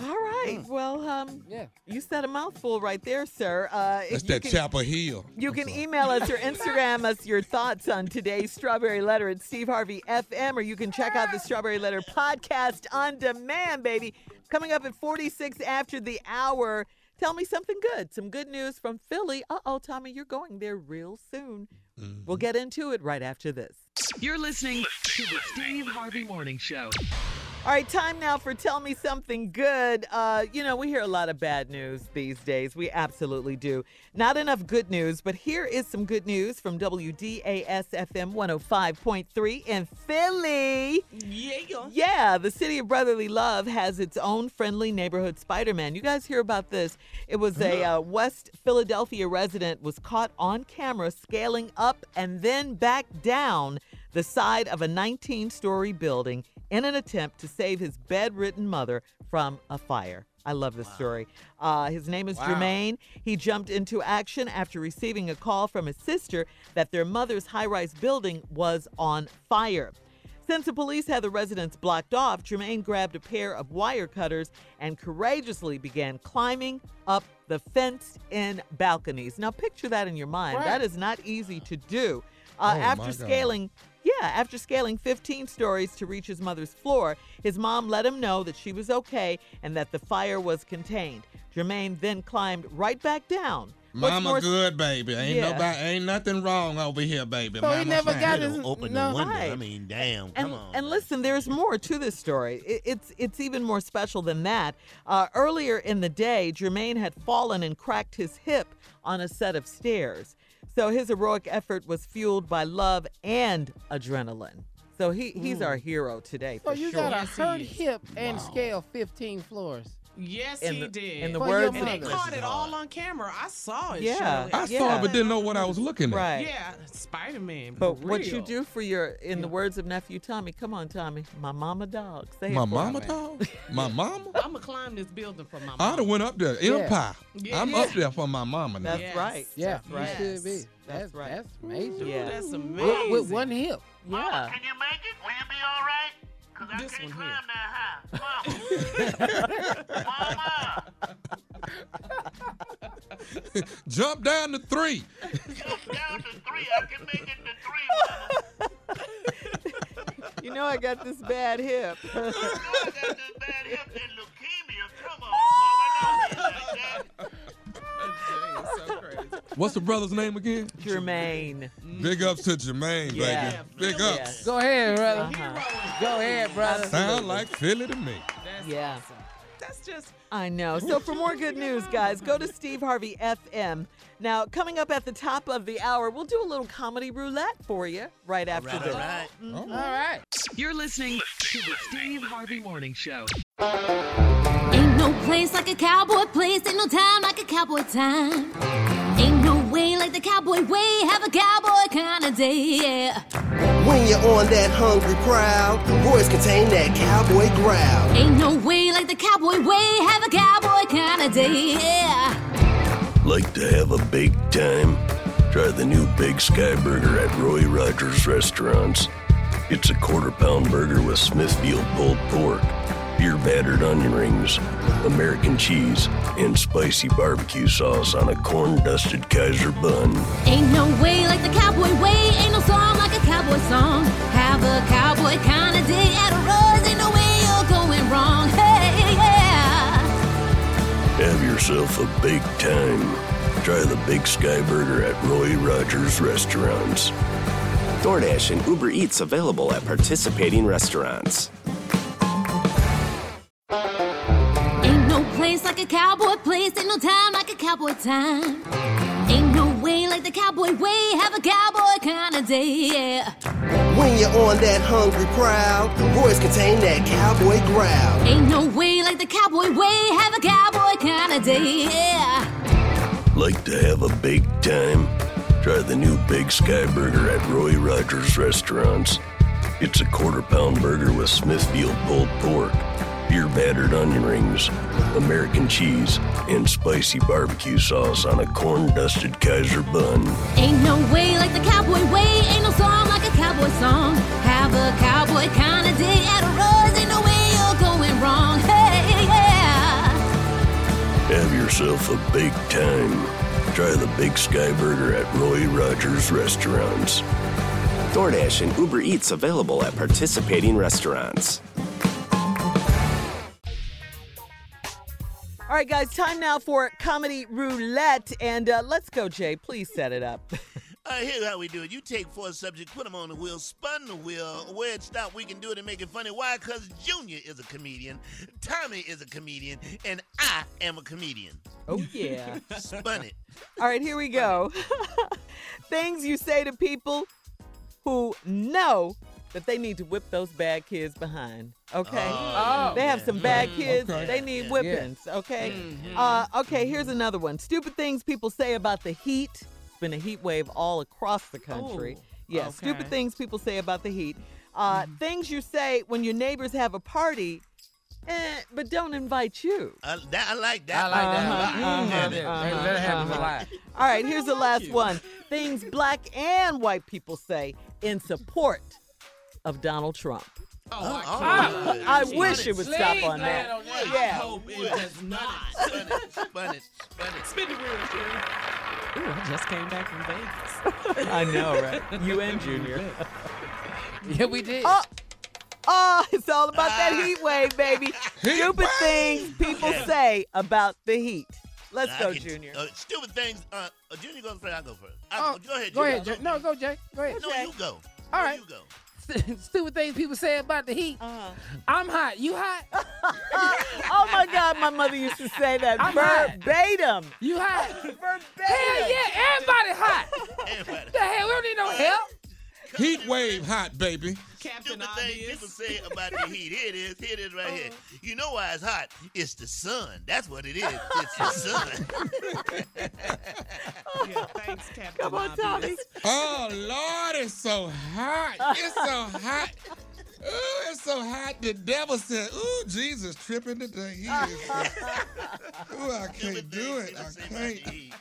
All right. Well, um, Yeah. you said a mouthful right there, sir. Uh, That's you that can- Chapel Hill. You can email us or Instagram us your thoughts on today's Strawberry Letter at Steve Harvey FM, or you can check out the Strawberry Letter podcast on demand, baby. Coming up at 46 after the hour. Tell me something good, some good news from Philly. Uh oh, Tommy, you're going there real soon. We'll get into it right after this. You're listening to the Steve Harvey Morning Show. All right, time now for Tell Me Something Good. Uh, you know, we hear a lot of bad news these days. We absolutely do. Not enough good news, but here is some good news from WDAS FM 105.3 in Philly. Yeah. Yeah, the city of brotherly love has its own friendly neighborhood Spider-Man. You guys hear about this? It was a uh, West Philadelphia resident was caught on camera scaling up and then back down the side of a 19-story building in an attempt to save his bedridden mother from a fire. I love this story. Uh, his name is Wow. Jermaine. He jumped into action after receiving a call from his sister that their mother's high rise building was on fire. Since the police had the residence blocked off, Jermaine grabbed a pair of wire cutters and courageously began climbing up the fenced in balconies. Now, picture that in your mind. Right. That is not easy to do. Uh, Oh, after scaling, yeah, after scaling 15 stories to reach his mother's floor, his mom let him know that she was okay and that the fire was contained. Jermaine then climbed right back down. What's Mama more- good, baby. Ain't Yeah. nobody, ain't nothing wrong over here, baby. So he Mama never fine. got They his- open no. the window. I Right. mean, damn. and, Come on. and listen, there's more to this story. It- it's it's even more special than that. Uh, earlier in the day, Jermaine had fallen and cracked his hip on a set of stairs. So his heroic effort was fueled by love and adrenaline. So he, he's hmm. our hero today So you sure. got a hurt hip and scale 15 floors. Yes, In he the- did. in the For your words and they caught it all on camera. I saw it. Yeah, Shirley. I saw it, but didn't know what I was looking at. Right. Yeah, Spider Man. But what you do for your, in the words of nephew Tommy, come on, Tommy, my mama dog. Say My mama me. dog? My mama? I'm gonna climb this building for my mama. I'd have went up there. Yeah. Empire. Yeah. I'm up there for my mama now. That's Yes. right. Yeah, That's right. you should be. That's That's, right. That's major. Dude, Yeah. that's amazing. with one hip. Yeah. Oh, can you make it? Will you be all right? Because I This can't one here. that high. Mama. Jump down to three. Jump down to three. I can make it to three, Mama. You know I got this bad hip. I got this bad hip and leukemia. Come on, Mama. Don't be like that. What's the brother's name again? Jermaine. Big ups to Jermaine, Yeah. baby. Big Yeah. ups. Go ahead, brother. Uh-huh. Go ahead, brother. Sound like Philly to me. That's Yeah. awesome. That's just I know. So for more good news, guys, go to Steve Harvey FM. Now, coming up at the top of the hour, we'll do a little comedy roulette for you right after All this. right. Mm-hmm. Oh. All right. You're listening to the Steve Harvey Morning Show. Ain't no place like a cowboy place, ain't no time like a cowboy time. Ain't no way like the cowboy way, have a cowboy kind of day, yeah. When you're on that hungry prowl, boys contain that cowboy growl. Ain't no way like the cowboy way, have a cowboy kind of day, yeah. Like to have a big time? Try the new Big Sky Burger at Roy Rogers Restaurants. It's a quarter pound burger with Smithfield pulled pork, beer battered onion rings, American cheese, and spicy barbecue sauce on a corn dusted Kaiser bun. Ain't no way like the cowboy way, ain't no song like a cowboy song. Have a cowboy kind of day at a Rose, Have yourself a big time. Try the Big Sky Burger at Roy Rogers Restaurants. DoorDash and Uber Eats available at participating restaurants. Ain't no place like a cowboy place, ain't no time like a cowboy time. Ain't no way like the cowboy way, have a cowboy kind of day, yeah. When you're on that hungry prowl, voice contain that cowboy growl. Ain't no way like the cowboy way, have a cowboy kind of day, yeah. Like to have a big time? Try the new Big Sky Burger at Roy Rogers Restaurants. It's a quarter pound burger with Smithfield pulled pork, beer battered onion rings, American cheese, and spicy barbecue sauce on a corn dusted Kaiser bun. Ain't no way like the cowboy way, ain't no song like a cowboy song. Have a cowboy kind of day at a Rose, ain't no way Have yourself a big time. Try the Big Sky Burger at Roy Rogers Restaurants. DoorDash and Uber Eats available at participating restaurants. All right, guys, time now for comedy roulette. And uh, let's go, Jay. Please set it up. All right, here's how we do it. You take four subjects, put them on the wheel, spun the wheel. Where it stop, we can do it and make it funny. Why? Because Junior is a comedian, Tommy is a comedian, and I am a comedian. Oh, yeah. Spun it. All right, here we go. Things you say to people who know that they need to whip those bad kids behind. Okay? Oh, they have yeah. some bad Mm, kids. okay. They need Yeah. whippings. Okay? Mhm. Uh, okay, here's another one. Stupid things people say about the heat. It's been a heat wave all across the country. Oh, yeah, stupid things people say about the heat. Uh, Things you say when your neighbors have a party, eh, but don't invite you. I, that, I like that. I like that a Uh-huh, lot. uh-huh, Yeah, that- uh-huh, that happens a lot. All right, here's the last one. Things black and white people say in support of Donald Trump. Oh, I, I wish it would stop on that. on that. Yeah. hope it does not. Spun it, spun it, spun it. Spin the wheel, Jerry. Ooh, I just came back from Vegas. I know, right? You and Junior. Yeah, we did. Oh, oh, it's all about that heat wave, baby. Stupid things people Yeah. say about the heat. Let's I go, can- Junior. Uh, stupid things. Uh, uh, Junior goes first. I go first. I, Oh, go ahead. Go Junior. ahead, Jay. No, go, Jay. Go ahead. No, you go. All right. You go. Stupid things people say about the heat. Uh-huh. I'm hot. You hot? oh my God, my mother used to say that I'm hot. verbatim. You hot? Verbatim. Hell yeah, everybody hot. Everybody. The hell, we don't need no help. Heat wave hot, baby. Captain Stupid things Obvious. people say about the heat. Here it is. Here it is right here. Uh-huh. You know why it's hot? It's the sun. That's what it is. It's the sun. Yeah, thanks, Captain Come on, Tommy. Oh Lord, it's so hot. It's so hot. Ooh, it's so hot. The devil said, "Ooh, Jesus tripping today." He is. Ooh, I can't do it. I can't.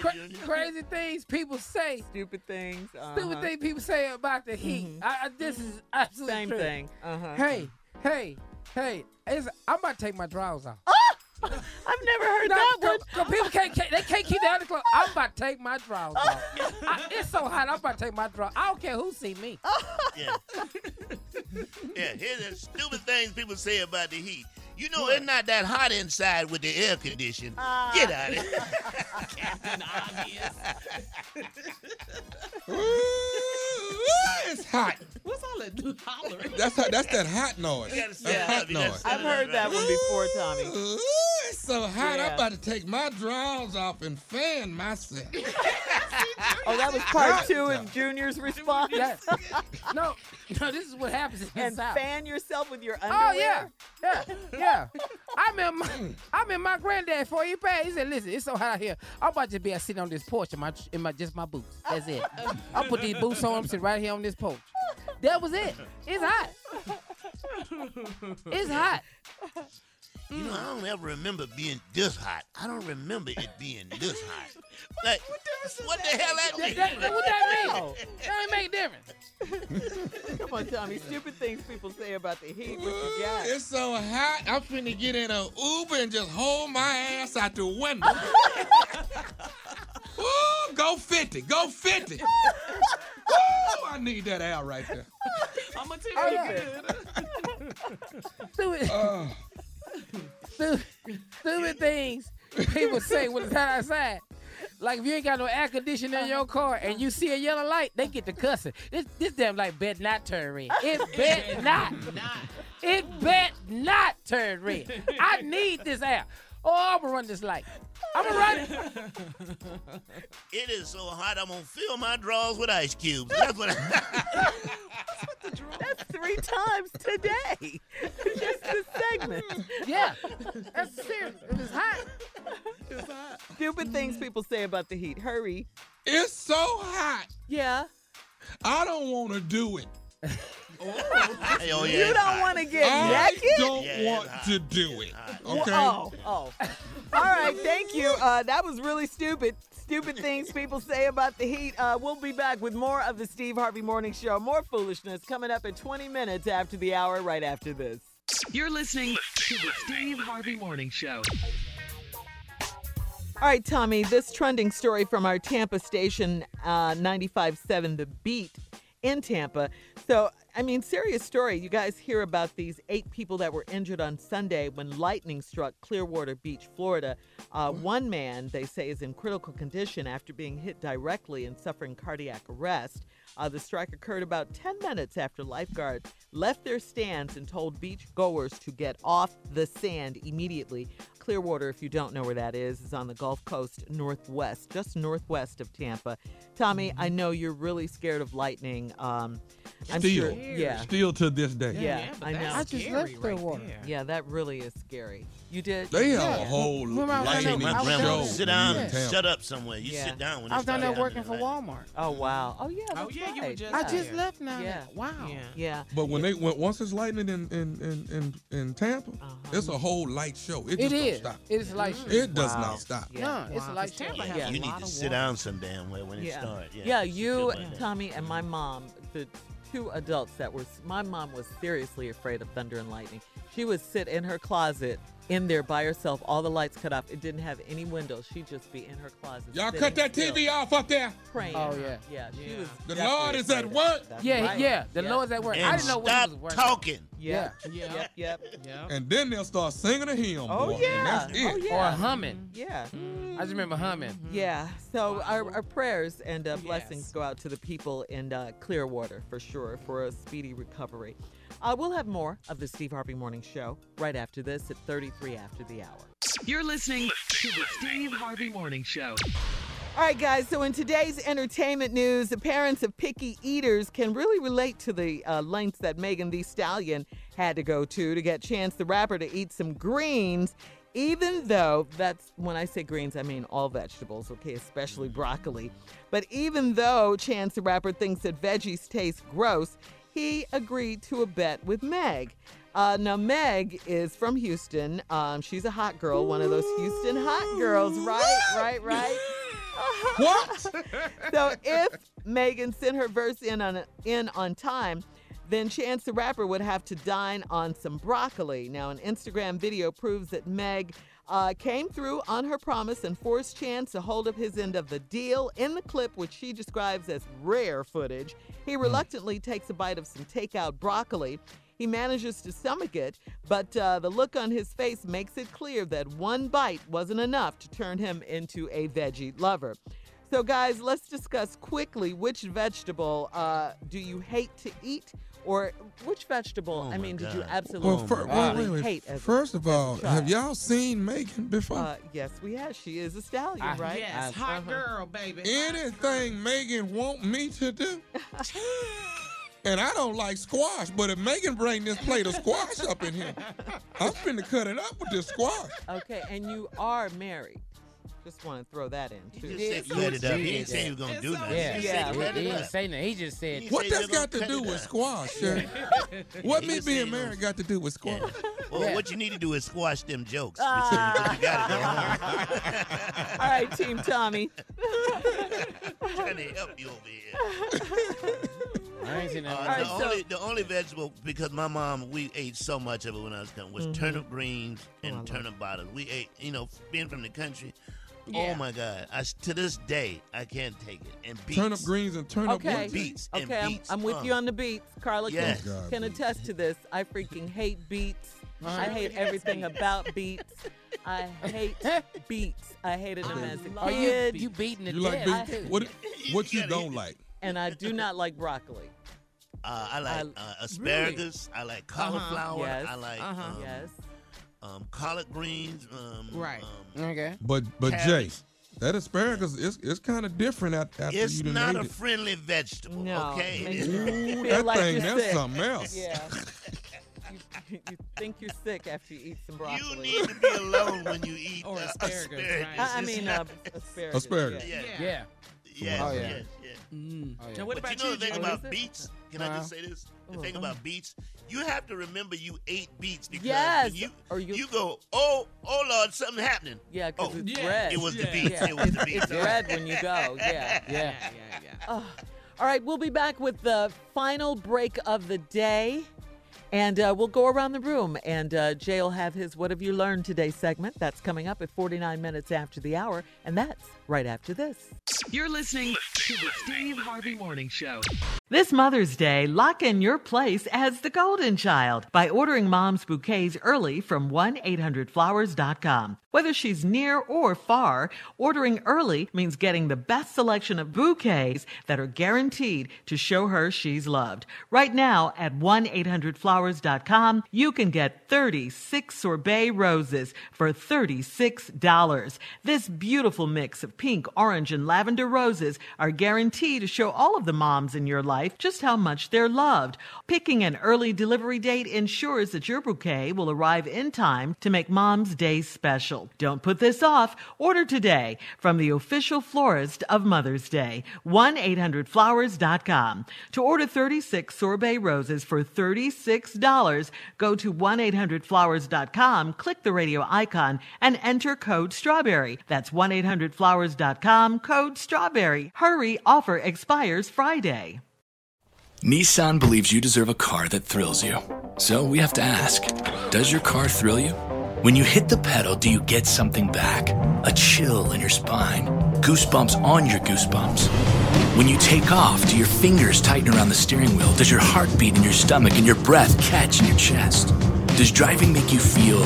Cra- crazy things people say. Stupid things. Stupid uh-huh. thing people say about the heat. I, I, this is absolutely Same true. thing. Uh-huh. Hey, hey, hey! It's, I'm about to take my drawers off. I've never heard No, that no, one. no, people can't, can't they can't keep the other clothes. I'm about to take my drawers off. I, it's so hot. I'm about to take my drawers. I don't care who see me. Yeah. yeah, here's the stupid things people say about the heat. You know, it's not that hot inside with the air condition. Ah. Get out of here. Captain Obvious. Ooh, it's hot. What's all that do hollering? That's how, that's that hot noise. You gotta That's set hot up. Noise. I've it up, heard that right? one before, Tommy. Ooh, it's so hot. Yeah. I'm about to take my drawers off and fan myself. Oh, that was part two of Junior's response. That- no, no, this is what happens in the and fan yourself with your underwear. Oh yeah, yeah, yeah. I remember, my, I remember my granddad he passed. He said, "Listen, it's so hot out here. I'm about to be sitting on this porch in my in my just my boots. That's it. I'll put these boots on. I'm sitting right here on this porch. That was it. It's hot. It's hot. You know, I mm. don't ever remember being this hot. I don't remember it being this hot. Like, what the hell that That, mean? that, that- what that mean? That ain't make a difference. Come on, Tommy. Stupid things people say about the heat. What you got? It's so hot. I'm finna get in a Uber and just hold my ass out the window. Ooh, go 50. Go 50. Ooh, I need that air right there. I'm gonna tell you yeah. good. Stupid, Oh, stupid, stupid things people say when it's hot outside. Like if you ain't got no air conditioning in your car and you see a yellow light, they get to cussing. This this damn light bet not turn red. It bet not. It bet not turn red. I need this air. Oh, I'm gonna run this light. I'm gonna run it. It is so hot, I'm gonna fill my drawers with ice cubes. That's what I, That's three times today. Just this segment. Yeah, that's serious. If it's hot, Stupid things people say about the heat. Hurry. it's so hot. Yeah. I don't want to do it. Oh, yeah, you don't hot. want to get I naked? don't Yeah, want hot. to do it. Well, Okay. Oh, oh. All right, thank you. Uh, that was really stupid. Stupid things people say about the heat. Uh, we'll be back with more of the Steve Harvey Morning Show. More foolishness coming up in 20 minutes after the hour, right after this. You're listening to the Steve Harvey Morning Show. All right, Tommy, this trending story from our Tampa station, uh, 95.7 The Beat in Tampa. So, I mean, serious story. You guys hear about these eight people that were injured on Sunday when lightning struck Clearwater Beach, Florida. Uh, one man, they say, is in critical condition after being hit directly and suffering cardiac arrest. Uh, the strike occurred about 10 minutes after lifeguards left their stands and told beach goers to get off the sand immediately. Clearwater, if you don't know where that is, is on the Gulf Coast northwest, just northwest of Tampa. Tommy, I know you're really scared of lightning. Um, I'm Still, sure, yeah, still to this day. yeah, I know. I just left Clearwater. Yeah, that really is scary. You did? They have Yeah. a whole Remember I was lightning down there- I show. down Sit down, in Tampa. shut up somewhere. You Yeah. sit down when I it was down there starts working for. Walmart. Oh wow. Oh yeah. Oh, that's yeah, you were just I just left now. Yeah. Wow. Yeah. Yeah. But when they went once it's lightning in in in in, in Tampa, uh-huh. it's a whole light show. It, It just is. stop. It is like mm. It does Wow. not stop. Yeah. No, it's a Wow, light 'cause show. Tampa Yeah. You need to sit down some damn way when it Yeah. starts. Yeah, Yeah, you. Tommy, and my mm-hmm. mom, the two adults that were, my mom was seriously afraid of thunder and lightning. She would sit in her closet in there by herself, all the lights cut off. It didn't have any windows. She'd just be in her closet. Y'all cut that still, TV off up there. Praying. Oh, yeah. Yeah, she Yeah. was. The Lord is at work. That's Yeah, right. yeah. The Yeah. Lord's at work. I And didn't know what stop he was working. talking. Yeah. Yeah. Yep. Yep. Yeah. And then they'll start singing a hymn. Oh boy, yeah. And that's it. Oh yeah. Or humming. Yeah. I just remember humming. Yeah. So our, our prayers and uh, blessings Yes. go out to the people in uh, Clearwater for sure for a speedy recovery. Uh, we'll have more of the Steve Harvey Morning Show right after this at 33 after the hour. You're listening to the Steve Harvey Morning Show. All right, guys. So, in today's entertainment news, the parents of picky eaters can really relate to the uh, lengths that Megan Thee Stallion had to go to to get Chance the Rapper to eat some greens, even though that's when I say greens, I mean all vegetables, okay, especially broccoli. But even though Chance the Rapper thinks that veggies taste gross, he agreed to a bet with Meg. Uh, now, Meg is from Houston. Um, she's a hot girl, one of those Houston hot girls, right? Right, right. What? so if Megan sent her verse in on in on time, then Chance the Rapper would have to dine on some broccoli. Now, an Instagram video proves that Meg uh, came through on her promise and forced Chance to hold up his end of the deal. In the clip, which she describes as rare footage, he reluctantly takes a bite of some takeout broccoli. He manages to stomach it, but uh, the look on his face makes it clear that one bite wasn't enough to turn him into a veggie lover. So, guys, let's discuss quickly which vegetable uh, do you hate to eat, or which vegetable? I mean, did you absolutely Well, fir- wait, wait, wait. hate? as a- First of all, child? have y'all seen Megan before? Uh, yes, we have. She is a stallion, I- right? Yes, hot girl, baby. Anything Megan want me to do? And I don't like squash, but if Megan bring this plate of squash up in here, I'm finna cut it up with this squash. Okay, and you are married. Just want to throw that in too. He just said cut it up. He didn't say he was gonna do nothing. Yeah, He Yeah. said He, cut he it didn't up. say nothing. He just said. He What said that's got to do with up. squash, Sherry? What me being married got to do with squash? Well, Yeah. what you need to do is squash them jokes. Ah. you got it at home. All right, Team Tommy. trying to help you over here. I ain't seen Uh, nothing. the, right, so- only, the only vegetable, because my mom, we ate so much of it when I was coming, was turnip greens and turnip bottles. We ate, you know, being from the country. Yeah. Oh my God! I s to this day I can't take it. And beets. Turnip greens and turnip Okay. what? beets and Okay, I'm. I'm with uh, you on the beets. Carla Yes. can, God, can beets. attest to this. I freaking hate beets. I hate everything about beets. I hate beets. I hated them as a Oh, you kid, you beating it You like dead. beets? What what you don't like? and I do not like broccoli. Uh, I like I- uh, asparagus. I like cauliflower. Yes. I like Uh-huh. um, yes. Um, collard greens. Um, Right. Um, Okay. But but Jay, Cabbage. that asparagus is it's kind of different at- after it's you done not a it. friendly vegetable. No. Okay. makes It you is- feel That like thing, you're that's sick. something else. Yeah. you, you think you're sick after you eat some broccoli. You need to be alone when you eat Or uh, asparagus, asparagus. right. I, I mean, not- uh, asparagus. Asparagus. yeah. Yeah. Yes, Oh, yeah. yes, yes. Mm. Oh, yeah. Now, what but about you know the thing about Is beets? Can I Uh-huh. just say this? The thing uh. about beets, you have to remember you ate beets because Yes, you or you- you go, oh, oh Lord, something happening. Yeah, because Oh, it's yeah. red. It was the Yeah. beets. Yeah, It was the it's, beets. it's red when you go. Yeah. Yeah. Yeah, yeah, yeah. Oh. All right, we'll be back with the final break of the day. And uh, we'll go around the room, and uh, Jay will have his What Have You Learned Today segment. That's coming up at 49 minutes after the hour, and that's right after this. You're listening to the Steve Harvey Morning Show. This Mother's Day, lock in your place as the golden child by ordering mom's bouquets early from 1-800-Flowers.com. Whether she's near or far, ordering early means getting the best selection of bouquets that are guaranteed to show her she's loved. Right now at 1-800-Flowers.com, you can get 36 sorbet roses for $36. This beautiful mix of pink, orange, and lavender roses are guaranteed to show all of the moms in your life just how much they're loved. Picking an early delivery date ensures that your bouquet will arrive in time to make mom's day special. Don't put this off. Order today from the official florist of Mother's Day, 1-800-Flowers.com. To order 36 sorbet roses for $36, go to 1-800-Flowers.com, click the radio icon, and enter code STRAWBERRY. That's 1-800-Flowers.com, code STRAWBERRY. Hurry, offer expires Friday. Nissan believes you deserve a car that thrills you. So we have to ask Does your car thrill you? When you hit the pedal, do you get something back? A chill in your spine, goosebumps on your goosebumps. When you take off, do your fingers tighten around the steering wheel? Does your heart beat in your stomach and your breath catch in your chest? Does driving make you feel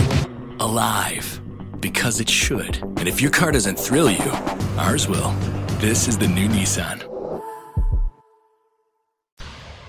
alive? Because it should. And if your car doesn't thrill you, ours will. This is the new Nissan.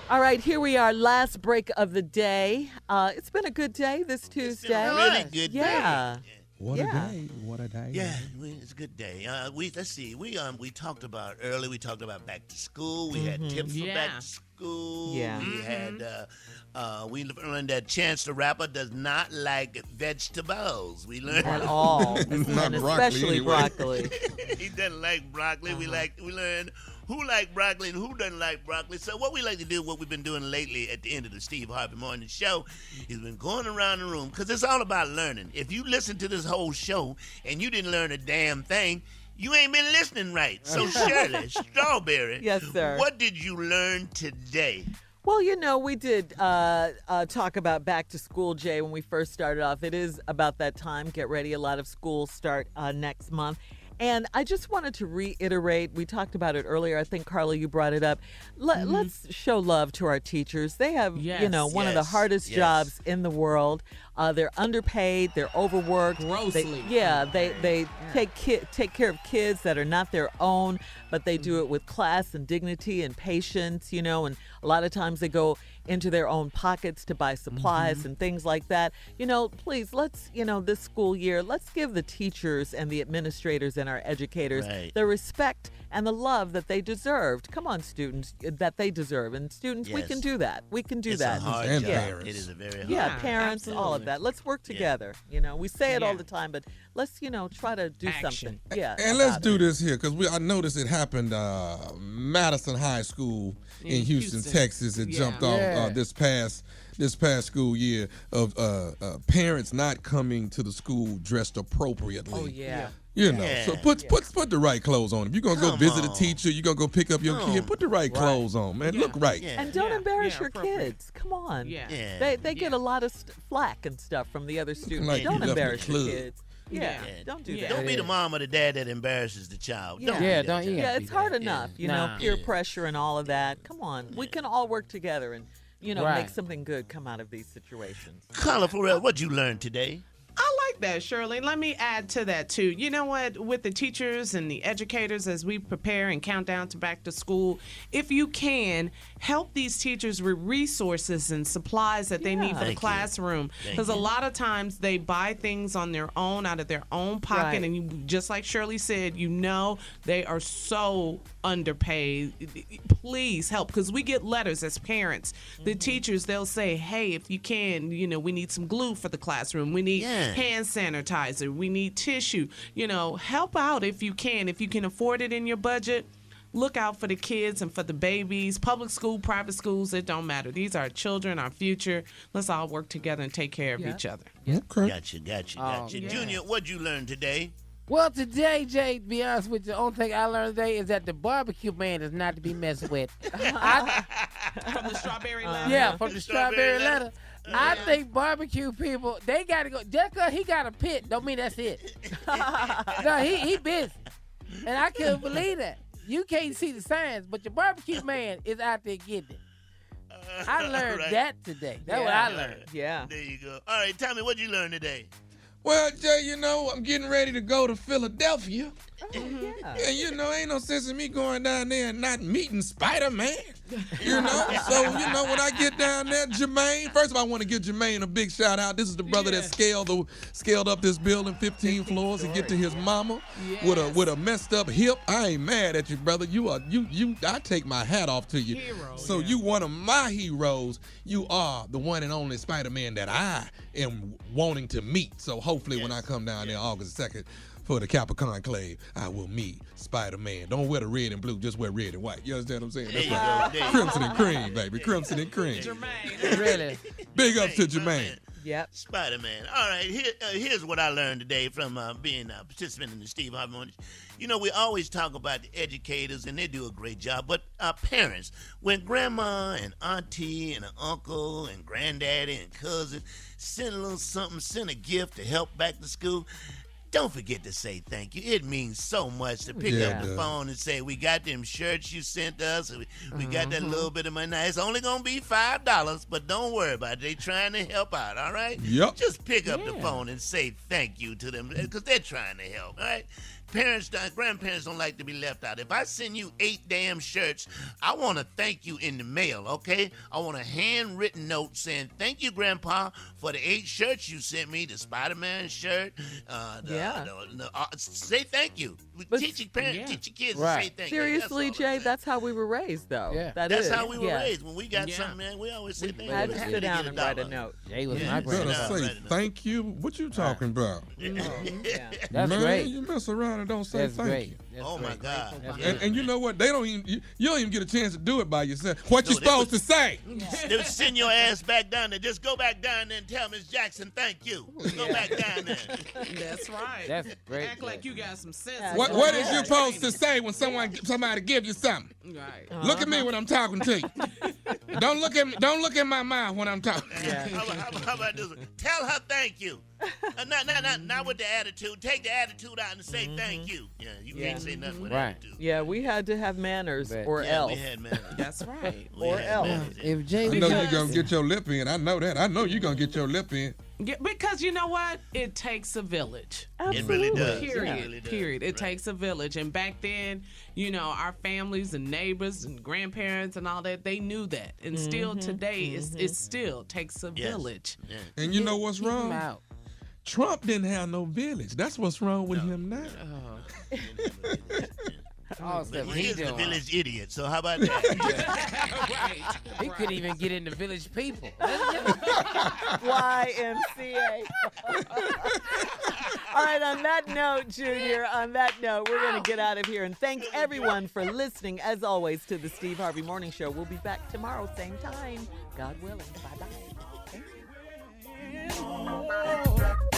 All right, here we are, last break of the day. Uh, it's been a good day this Tuesday. really good day. yeah. What Yeah. a day! What a day! Yeah, we, it's a good day. Uh, we let's see. We um we talked about early. We talked about back to school. We had Mhm. tips for Yeah. back to school. Yeah. We had uh, uh, we learned that Chance the Rapper does not like vegetables. We learned At all. Not broccoli especially anyway. broccoli. he doesn't like broccoli. We Uh-huh. like we learned who like broccoli and who doesn't like broccoli. So what we like to do, what we've been doing lately at the end of the Steve Harvey Morning Show, is been going around the room because it's all about learning. If you listen to this whole show and you didn't learn a damn thing. You ain't been listening right. So Shirley, Strawberry, Yes, sir. What did you learn today? Well, you know, we did uh, uh, talk about back to school, Jay, when we first started off. It is about that time. Get ready. A lot of schools start uh, next month. And I just wanted to reiterate, we talked about it earlier. I think, Carla, you brought it up. Let, Let's show love to our teachers. They have, you know, one of the hardest Yes. jobs in the world. Uh, they're underpaid. They're overworked. They- Grossly yeah, they they take ki- take care of kids that are not their own, but they do it with class and dignity and patience. You know, and a lot of times they go into their own pockets to buy supplies and things like that. You know, please let's you know this school year let's give the teachers and the administrators and our educators Right. the respect and the love that they deserved. Come on, students, that they deserve, and students, we can do that. We can do it's that. a hard And job. parents. It is a very hard Yeah, job. parents, all of that. Let's work Yeah. together. You know, we say it all the time, but let's, you know, try to do something. Yeah. And let's do it. this here because we I noticed it happened uh, Madison High School in, In Houston, Houston. Texas. It Yeah. jumped off uh, this past this past school year of uh, uh, parents not coming to the school dressed appropriately. Oh yeah. You know, Yeah. so put put put the right clothes on. If you're gonna go Come visit a teacher, you're gonna go pick up your Come kid. Put the right, clothes on, man. Yeah. Look right. Yeah. And don't Yeah, embarrass yeah, your kids. Come on. Yeah. Yeah. They they get Yeah. a lot of st- flack and stuff from the other students. like don't embarrass your kids. Yeah. Yeah. Don't do Yeah. that. Don't be the mom or the dad that embarrasses the child. Yeah. Don't Yeah, don't- yeah. Yeah, it's hard that. enough, you Nah. know, peer Yeah. pressure and all of that. Come on, we can all work together and you know make something good come out of these situations. Carla Ferrell, what'd you learn today? That, Shirley. Let me add to that too. You know what? With the teachers and the educators, as we prepare and count down to back to school, if you can help these teachers with resources and supplies that they need for the Thank you. classroom, because a lot of times they buy things on their own out of their own pocket, Right. and you, just like Shirley said, you know they are so underpaid. Please help, because we get letters as parents. The Mm-hmm. teachers they'll say, "Hey, if you can, you know, we need some glue for the classroom. We need Yeah. hand sanitizer. We need tissue. You know, help out if you can. If you can afford it in your budget, look out for the kids and for the babies. Public school, private schools, it don't matter. These are our children, our future. Let's all work together and take care of Yeah. each other. Okay. Gotcha, gotcha, Oh, gotcha. yeah. Junior, what'd you learn today? Well, today, Jay, to be honest with you, the only thing I learned today is that the barbecue man is not to be messed with. I, From the strawberry letter. yeah, from the Strawberry strawberry letter. letter. I think barbecue people, they got to go. Just 'cause he got a pit, don't mean that's it. no, he, he busy. And I couldn't believe that. You can't see the signs, but your barbecue man is out there getting it. I learned Right. that today. That's what I learned. Yeah. There you go. All right, tell me what you learned today. Well, Jay, you know, I'm getting ready to go to Philadelphia. Oh, yeah. And you know, ain't no sense in me going down there and not meeting Spider Man. You know, so you know when I get down there, Jermaine. First of all, I want to give Jermaine a big shout out. This is the brother that scaled the scaled up this building 15 floors to get to his mama with a with a messed up hip. I ain't mad at you, brother. You are you you. I take my hat off to you. so you one of my heroes. You are the one and only Spider Man that I am wanting to meet. So hopefully, when I come down there August 2nd for the Kappa Conclave, I will meet Spider-Man. Don't wear the red and blue, just wear red and white. You understand what I'm saying? There you right. go, Crimson and cream, baby. Crimson and cream. Jermaine. Really? Big up to Jermaine. Yep. Spider Man. All right, here, uh, here's what I learned today from uh, being a participant in the Steve Harvey Morning. You know, we always talk about the educators, and they do a great job. But our parents, when grandma and auntie and uncle and granddaddy and cousin send a little something, send a gift to help back to school. Don't forget to say thank you. It means so much to pick Yeah, up the phone and say, "We got them shirts you sent us. We, we got that Mhm. little bit of money. Now it's only gonna be five dollars, but don't worry about it. They trying to help out. All right. Yep. Just pick up the phone and say thank you to them because they're trying to help. All right. Parents, don't- grandparents don't like to be left out. If I send you eight damn shirts, I want to thank you in the mail. Okay. I want a handwritten note saying thank you, Grandpa, for the eight shirts you sent me. The Spider-Man shirt. Uh, the, Yeah. the- the- uh, say thank you. But- teach your parents, Yeah. teach your kids Right. to say thank you. Seriously, Jay, that's how we were raised, though. Yeah. That That's is. how we were yeah. raised. When we got Yeah. something, man, we always say We thank had you. to sit me down get and write a note. Jay was Yeah. my Better grandfather. say thank you. What you talking about? Mm-hmm. That's Man, great. you mess around and don't say That's thank great. you. That's Oh my. God. That's And, and you know what? They don't even you, you don't even get a chance to do it by yourself. What No, you they supposed would- to say? They would send your ass back down there. Just go back down there and tell Miss Jackson thank you. Go back down there. That's right. That's great. Act like you got some sense. What what is you supposed to say when someone somebody give you something? Right. Look at me uh-huh. when I'm talking to you. don't look at me. Don't look in my mouth when I'm talking. How, how about- how about this one? Tell her thank you. Uh, not, not, not, not with the attitude. Take the attitude out and say thank you. Yeah, you Yeah. can't say nothing with Right. attitude. Yeah, we had to have manners or yeah, else. we had manners. That's right. We Or else. manners. If Jay I know you're gonna get your lip in. I know that. I know you're gonna get your lip in. Yeah, because you know what? It takes a village. It really does. Period. It really does. Period. It Right. takes a village. And back then, you know, our families and neighbors and grandparents and all that, they knew that. And still Mm-hmm. today, it's, it still takes a Yes. village. Yeah. And you know what's Keep him wrong? Out. Trump didn't have no village. That's what's wrong with him now. All But he he is the doing. village idiot, so how about that? right. He couldn't even get in the village people. YMCA. All right, on that note, Junior, on that note, we're going to get out of here and thank everyone for listening, as always, to the Steve Harvey Morning Show. We'll be back tomorrow, same time, God willing. Bye bye.